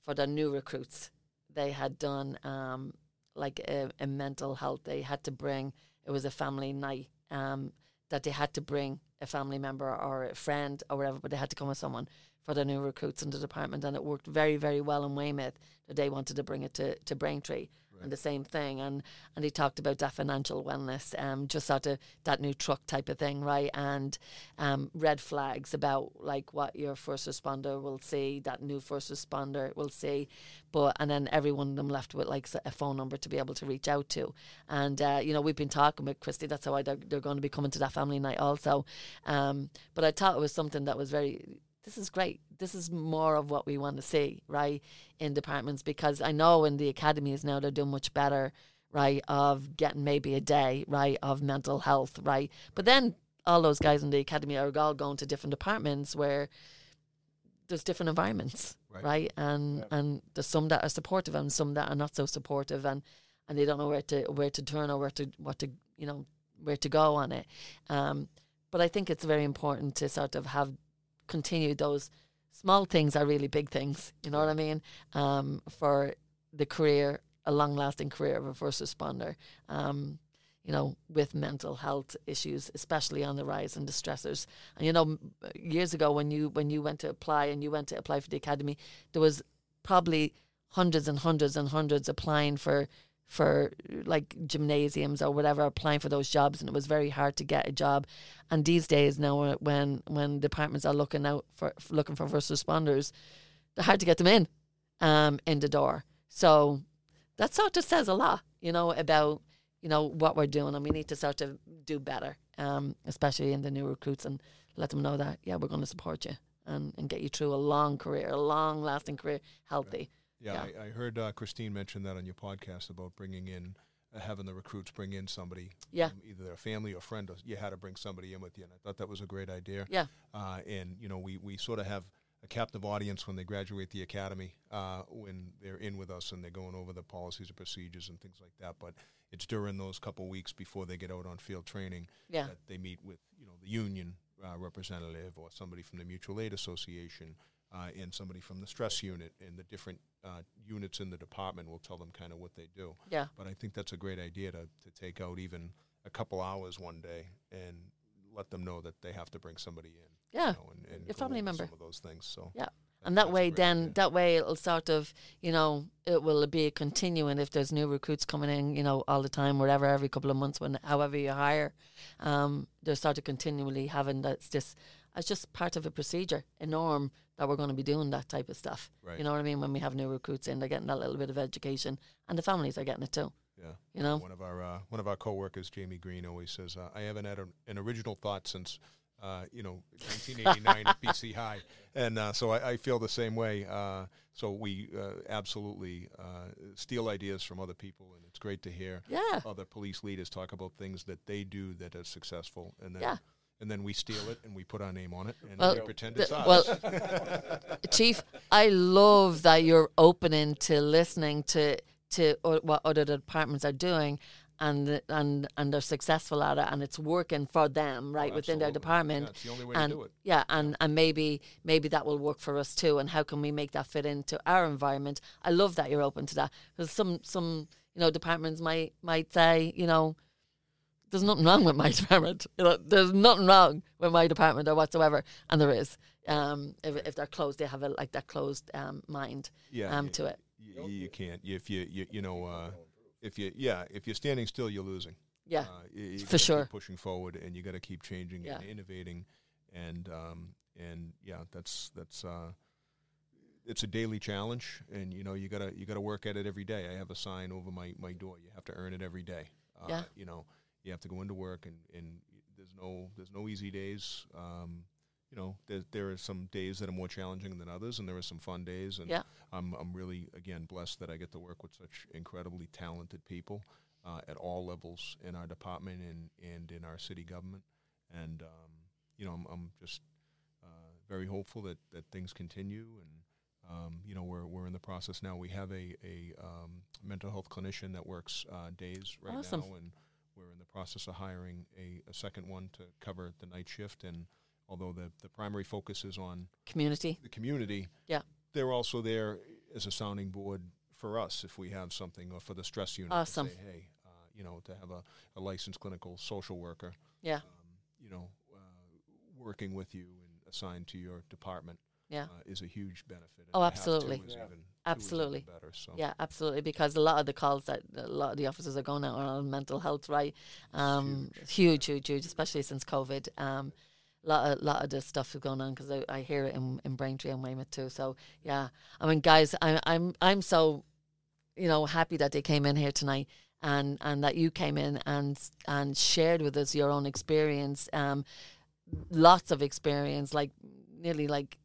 for the new recruits, they had done um, like a, a mental health. They had to bring, it was a family night um, that they had to bring a family member or a friend or whatever, but they had to come with someone for the new recruits in the department. And it worked very, very well in Weymouth that they wanted to bring it to, to Braintree and the same thing. And and he talked about that financial wellness, um, just sort of that new truck type of thing, right? And um, red flags about like what your first responder will see, that new first responder will see, but and then every one of them left with like a phone number to be able to reach out to. And uh, you know we've been talking with Christy. That's how I they're, they're going to be coming to that family night also. Um, but I thought it was something that was very this is great. This is more of what we want to see, right, in departments because I know in the academies now they're doing much better, right, of getting maybe a day, right, of mental health, right. But then all those guys in the academy are all going to different departments where there's different environments, Right. right, and Yeah. and there's some that are supportive and some that are not so supportive, and and they don't know where to where to turn or where to what to you know where to go on it. Um, but I think it's very important to sort of have continue those small things are really big things. You know what I mean? Um, for the career, a long lasting career of a first responder. Um, you know, with mental health issues, especially on the rise and the stressors. And you know, years ago when you when you went to apply and you went to apply for the academy, there was probably hundreds and hundreds and hundreds applying for for like gymnasiums or whatever applying for those jobs and it was very hard to get a job. And these days now uh, when when departments are looking out for looking for first responders they're hard to get them in um in the door. So that sort of says a lot you know about you know what we're doing and we need to sort of do better um especially in the new recruits and let them know that yeah we're going to support you and, and get you through a long career a long lasting career healthy. Yeah, I, I heard uh, Christine mention that on your podcast about bringing in, uh, having the recruits bring in somebody, Yeah. from either their family or friend. Or you had to bring somebody in with you, and I thought that was a great idea. Yeah. Uh, and you know, we we sort of have a captive audience when they graduate the academy, uh, when they're in with us and they're going over the policies and procedures and things like that. But it's during those couple weeks before they get out on field training yeah that they meet with you know the union uh, representative or somebody from the mutual aid association uh, and somebody from the stress unit and the different uh, units in the department will tell them kind of what they do. yeah But I think that's a great idea to, to take out even a couple hours one day and let them know that they have to bring somebody in. yeah You know, and, and Your family member. Some of those things. So Yeah, and that way then yeah. that way it'll sort of you know it will be a continuing if there's new recruits coming in you know all the time whatever every couple of months when however you hire um they're sort of continually having that's just as just part of a procedure a norm that we're going to be doing that type of stuff Right. you know what i mean when we have new recruits in they're getting that little bit of education and the families are getting it too Yeah. you know One of our uh, one of our coworkers, Jamie Green, always says, uh, "I haven't had a, an original thought since." Uh, you know, 1989 at BC High, and uh, so I, I feel the same way. Uh, so we uh, absolutely uh, steal ideas from other people, and it's great to hear yeah other police leaders talk about things that they do that are successful, and then Yeah. And then we steal it and we put our name on it and Well, we pretend it's us. well, Chief, I love that you're opening to listening to to o- what other departments are doing, and and and they're successful at it, and it's working for them right oh, within their Oh, department. Yeah, the only way and to do it. yeah, and and maybe maybe that will work for us too. And how can we make that fit into our environment? I love that you're open to that because some some you know departments might might say you know there's nothing wrong with my department. You know, there's nothing wrong with my department or whatsoever, and there is. Um, if, if they're closed, they have a like that closed um, mind Yeah, um, to it. You, you can't. If you, you you know uh, if you yeah if you're standing still, you're losing. Yeah, Uh, you, For sure. Keep pushing forward, and you got to keep changing Yeah. and innovating, and um, and yeah, that's that's uh, it's a daily challenge, and you know you gotta you gotta work at it every day. I have a sign over my, my door. You have to earn it every day. Uh, Yeah. You know, you have to go into work, and, and there's no there's no easy days. Um, you know, there there are some days that are more challenging than others, and there are some fun days. And Yeah. I'm I'm really again blessed that I get to work with such incredibly talented people uh, at all levels in our department and, and in our city government. And um, you know, I'm, I'm just uh, very hopeful that, that things continue. And um, you know, we're we're in the process now. We have a a um, mental health clinician that works uh, days right Awesome. now, and we're in the process of hiring a, a second one to cover the night shift. And although the the primary focus is on community. the community, Yeah. they're also there as a sounding board for us if we have something, or for the stress unit. to Awesome. say, hey, uh, you know, to have a, a licensed clinical social worker, Yeah, um, you know, uh, working with you and assigned to your department yeah. uh, is a huge benefit. Oh, And have two absolutely. is even- two is even Absolutely. better. So Yeah, absolutely. Because a lot of the calls that a lot of the officers are going out are on mental health, right? Um, huge, huge, huge, especially since COVID. Um, a lot of, lot of this stuff is going on because I, I hear it in, in Braintree and Weymouth too. So yeah, I mean, guys, I'm I'm I'm so, you know, happy that they came in here tonight and and that you came in and and shared with us your own experience. Um, lots of experience, like nearly like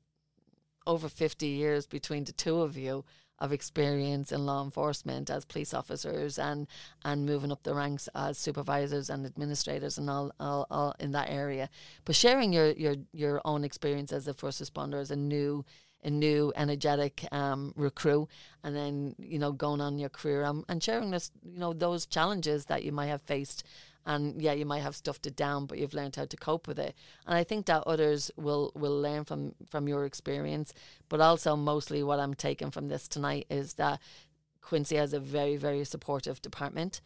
over 50 years between the two of you of experience in law enforcement as police officers and and moving up the ranks as supervisors and administrators and all, all, all in that area. But sharing your your your own experience as a first responder as a new a new energetic um, recruit and then you know going on your career um, and sharing this you know those challenges that you might have faced and yeah you might have stuffed it down but you've learned how to cope with it and i think that others will will learn from from your experience but also mostly what i'm taking from this tonight is that quincy has a very very supportive department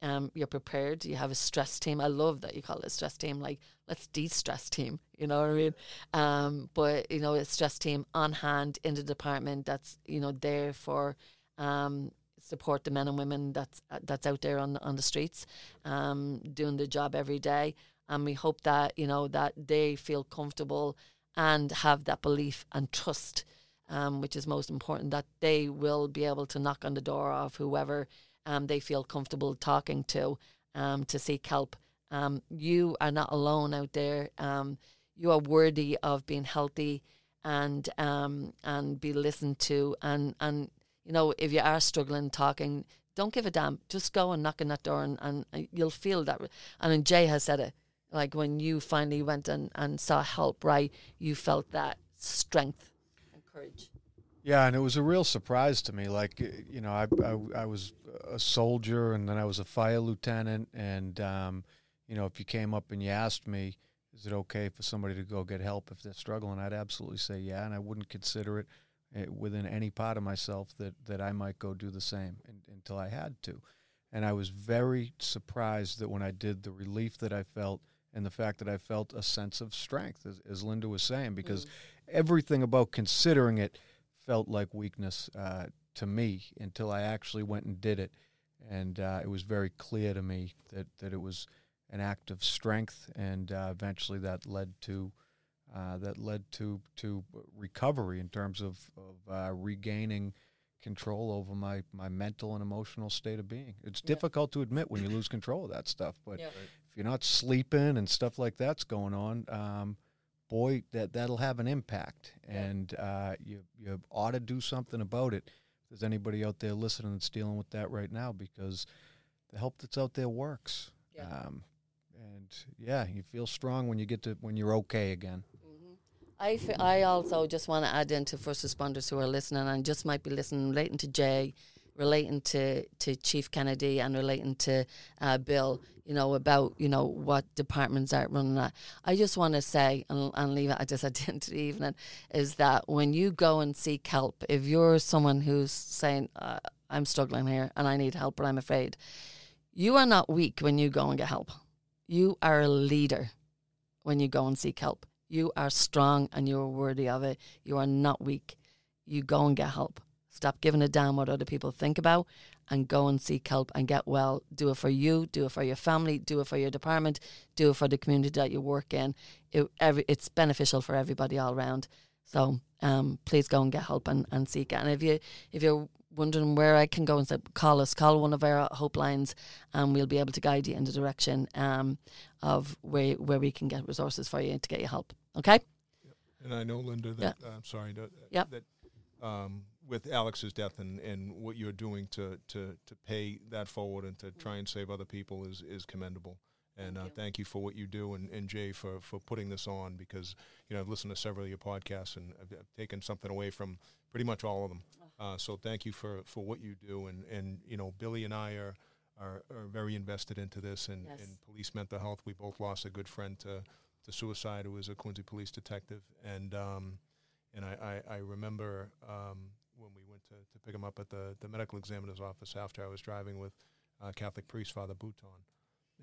um, you're prepared. You have a stress team. I love that you call it a stress team. Like, let's de-stress team. You know what I mean? Um, but you know, a stress team on hand in the department that's you know there for um, support the men and women that's that's out there on on the streets, um, doing the job every day. And we hope that you know that they feel comfortable and have that belief and trust, um, which is most important. That they will be able to knock on the door of whoever um, they feel comfortable talking to um, to seek help. Um, you are not alone out there. Um, you are worthy of being healthy and um, and be listened to. And, and you know, if you are struggling talking, don't give a damn. Just go and knock on that door, and, and you'll feel that. And Jay has said it. Like when you finally went and, and saw help, right? You felt that strength and courage. Yeah, and it was a real surprise to me. Like, you know, I, I, I was a soldier and then I was a fire lieutenant. And, um, you know, if you came up and you asked me, is it okay for somebody to go get help if they're struggling? I'd absolutely say yeah. And I wouldn't consider it within any part of myself that, that I might go do the same until I had to. And I was very surprised that when I did, the relief that I felt and the fact that I felt a sense of strength, as, as Linda was saying, because everything about considering it felt like weakness uh, to me until I actually went and did it, and uh, it was very clear to me that that it was an act of strength, and uh, eventually that led to. Uh, that led to to recovery in terms of, of uh, regaining control over my, my mental and emotional state of being. It's Yeah. difficult to admit when you lose control of that stuff, but Yeah. if you're not sleeping and stuff like that's going on, um, boy, that that'll have an impact, and uh, you you ought to do something about it. If there's anybody out there listening that's dealing with that right now, because the help that's out there works. Yeah. Um, and yeah, you feel strong when you get to when you're okay again. I, I also just want to add in to first responders who are listening and just might be listening, relating to Jay, relating to, to Chief Kennedy, and relating to uh, Bill, you know, about, you know, what departments are running at. I just want to say, and, and leave it at this at the end of the evening, is that when you go and seek help, if you're someone who's saying, uh, I'm struggling here and I need help, but I'm afraid, you are not weak when you go and get help. You are a leader when you go and seek help. You are strong and you are worthy of it. You are not weak. You go and get help. Stop giving a damn what other people think about and go and seek help and get well. Do it for you, do it for your family, do it for your department, do it for the community that you work in. It, every, it's beneficial for everybody all around. So um, please go and get help and, and seek it. And if you if you're wondering where I can go and say, call us, call one of our hope lines, and we'll be able to guide you in the direction um, of where where we can get resources for you to get you help. Okay. And I know, Linda, that uh, I'm sorry, that, Yep. that um, with Alex's death and, and what you're doing to, to, to pay that forward and to try and save other people is, is commendable. And Thank uh, you. thank you for what you do, and, and Jay for, for putting this on because you know I've listened to several of your podcasts and I've, I've taken something away from pretty much all of them. Uh, so thank you for, for what you do, and, and you know Billy and I are are, are very invested into this and, Yes. and police mental health. We both lost a good friend to to suicide who was a Quincy police detective, and um, and I, I, I remember um, when we went to, to pick him up at the, the medical examiner's office after I was driving with uh, Catholic priest Father Bouton,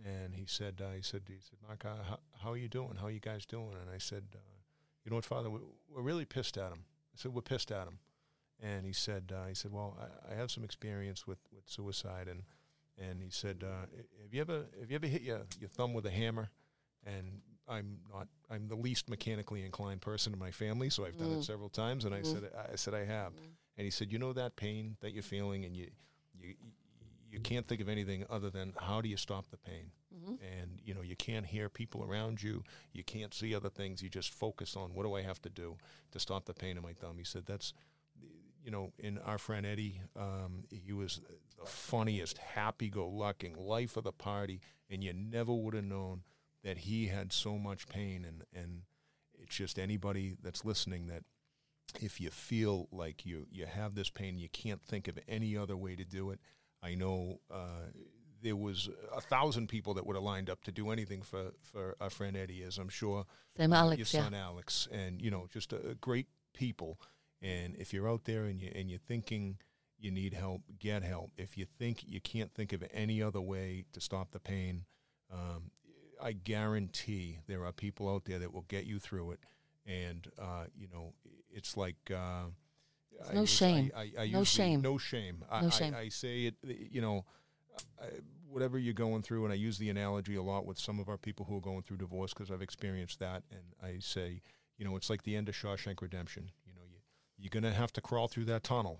and he said uh, he said he said Mark, uh, how, how are you doing? How are you guys doing? And I said, uh, you know what, Father, we, we're really pissed at him. I said we're pissed at him, and he said uh, he said, well, I, I have some experience with, with suicide, and and he said, uh, have you ever have you ever hit your, your thumb with a hammer? And I'm not I'm the least mechanically inclined person in my family, so I've done Mm. it several times. And I Mhm. said I said I have, and he said, you know that pain that you're feeling, and you you you can't think of anything other than how do you stop the pain? Mhm. and you know you can't hear people around you you can't see other things you just focus on what do i have to do to stop the pain in my thumb he said that's you know in our friend eddie um, he was the funniest happy-go-lucky life of the party and you never would have known that he had so much pain and and it's just anybody that's listening that if you feel like you you have this pain you can't think of any other way to do it i know uh, there was a thousand people that would have lined up to do anything for, for our friend Eddie, as I'm sure Same uh, Alex, your yeah. son Alex, and you know, just a, great people. And if you're out there and you and you're thinking you need help, get help. If you think you can't think of any other way to stop the pain, um, I guarantee there are people out there that will get you through it. And uh, you know, it's like. Uh, no use- shame. I, I, I No shame. No shame. No I- shame. I, say it. You know, whatever you're going through, and I use the analogy a lot with some of our people who are going through divorce because I've experienced that, and I say, you know, it's like the end of Shawshank Redemption. You know, you you're gonna have to crawl through that tunnel,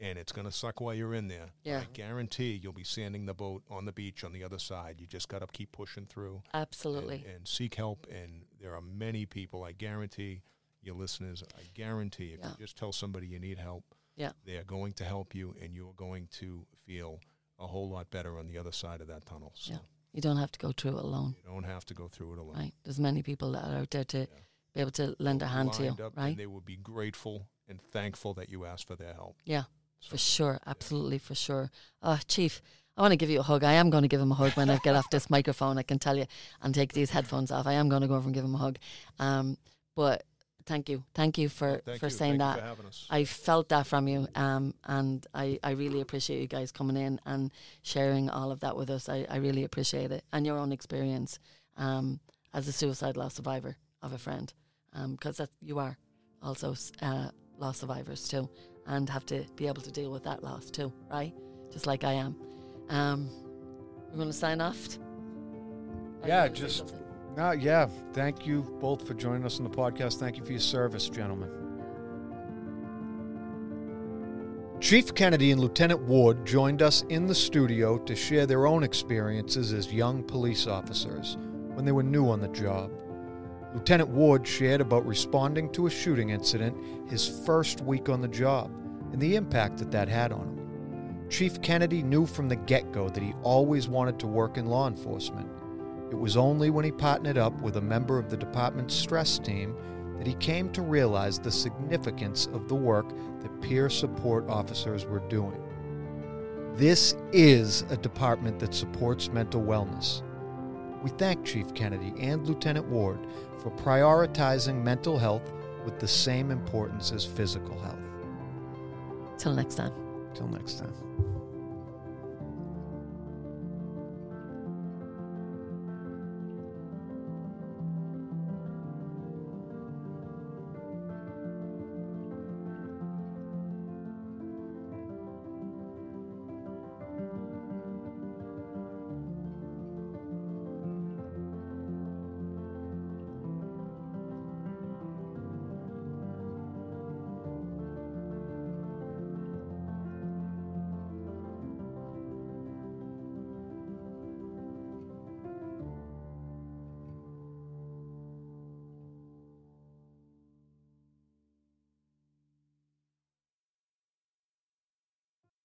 and it's gonna suck while you're in there. Yeah. I guarantee you'll be sanding the boat on the beach on the other side. You just gotta keep pushing through Absolutely. and, and seek help. And there are many people. I guarantee your listeners. I guarantee if Yeah. you just tell somebody you need help, Yeah. they are going to help you, and you're going to feel a whole lot better on the other side of that tunnel. So Yeah. You don't have to go through it alone, you don't have to go through it alone. right? There's many people that are out there to Yeah. be able to lend a hand to you, right? And they will be grateful and thankful that you asked for their help. Yeah, So, For sure, absolutely, for sure. Oh, Chief, I want to give you a hug. I am going to give him a hug when I get off this microphone. I can tell you, and take these headphones off. I am going to go over and give him a hug. Um, but thank you, thank you for thank for you. saying Thank that. you for having us. I felt that from you, um, and I, I really appreciate you guys coming in and sharing all of that with us. I, I really appreciate it, and your own experience um, as a suicide loss survivor of a friend, because that you are also uh, loss survivors too, and have to be able to deal with that loss too, right? Just like I am. Um, we're going to sign off. Are Yeah, just-? No, yeah. Thank you both for joining us on the podcast. Thank you for your service, gentlemen. Chief Kennedy and Lieutenant Ward joined us in the studio to share their own experiences as young police officers when they were new on the job. Lieutenant Ward shared about responding to a shooting incident his first week on the job and the impact that that had on him. Chief Kennedy knew from the get go that he always wanted to work in law enforcement. It was only when he partnered up with a member of the department's stress team that he came to realize the significance of the work that peer support officers were doing. This is a department that supports mental wellness. We thank Chief Kennedy and Lieutenant Ward for prioritizing mental health with the same importance as physical health. Till next time. Till next time.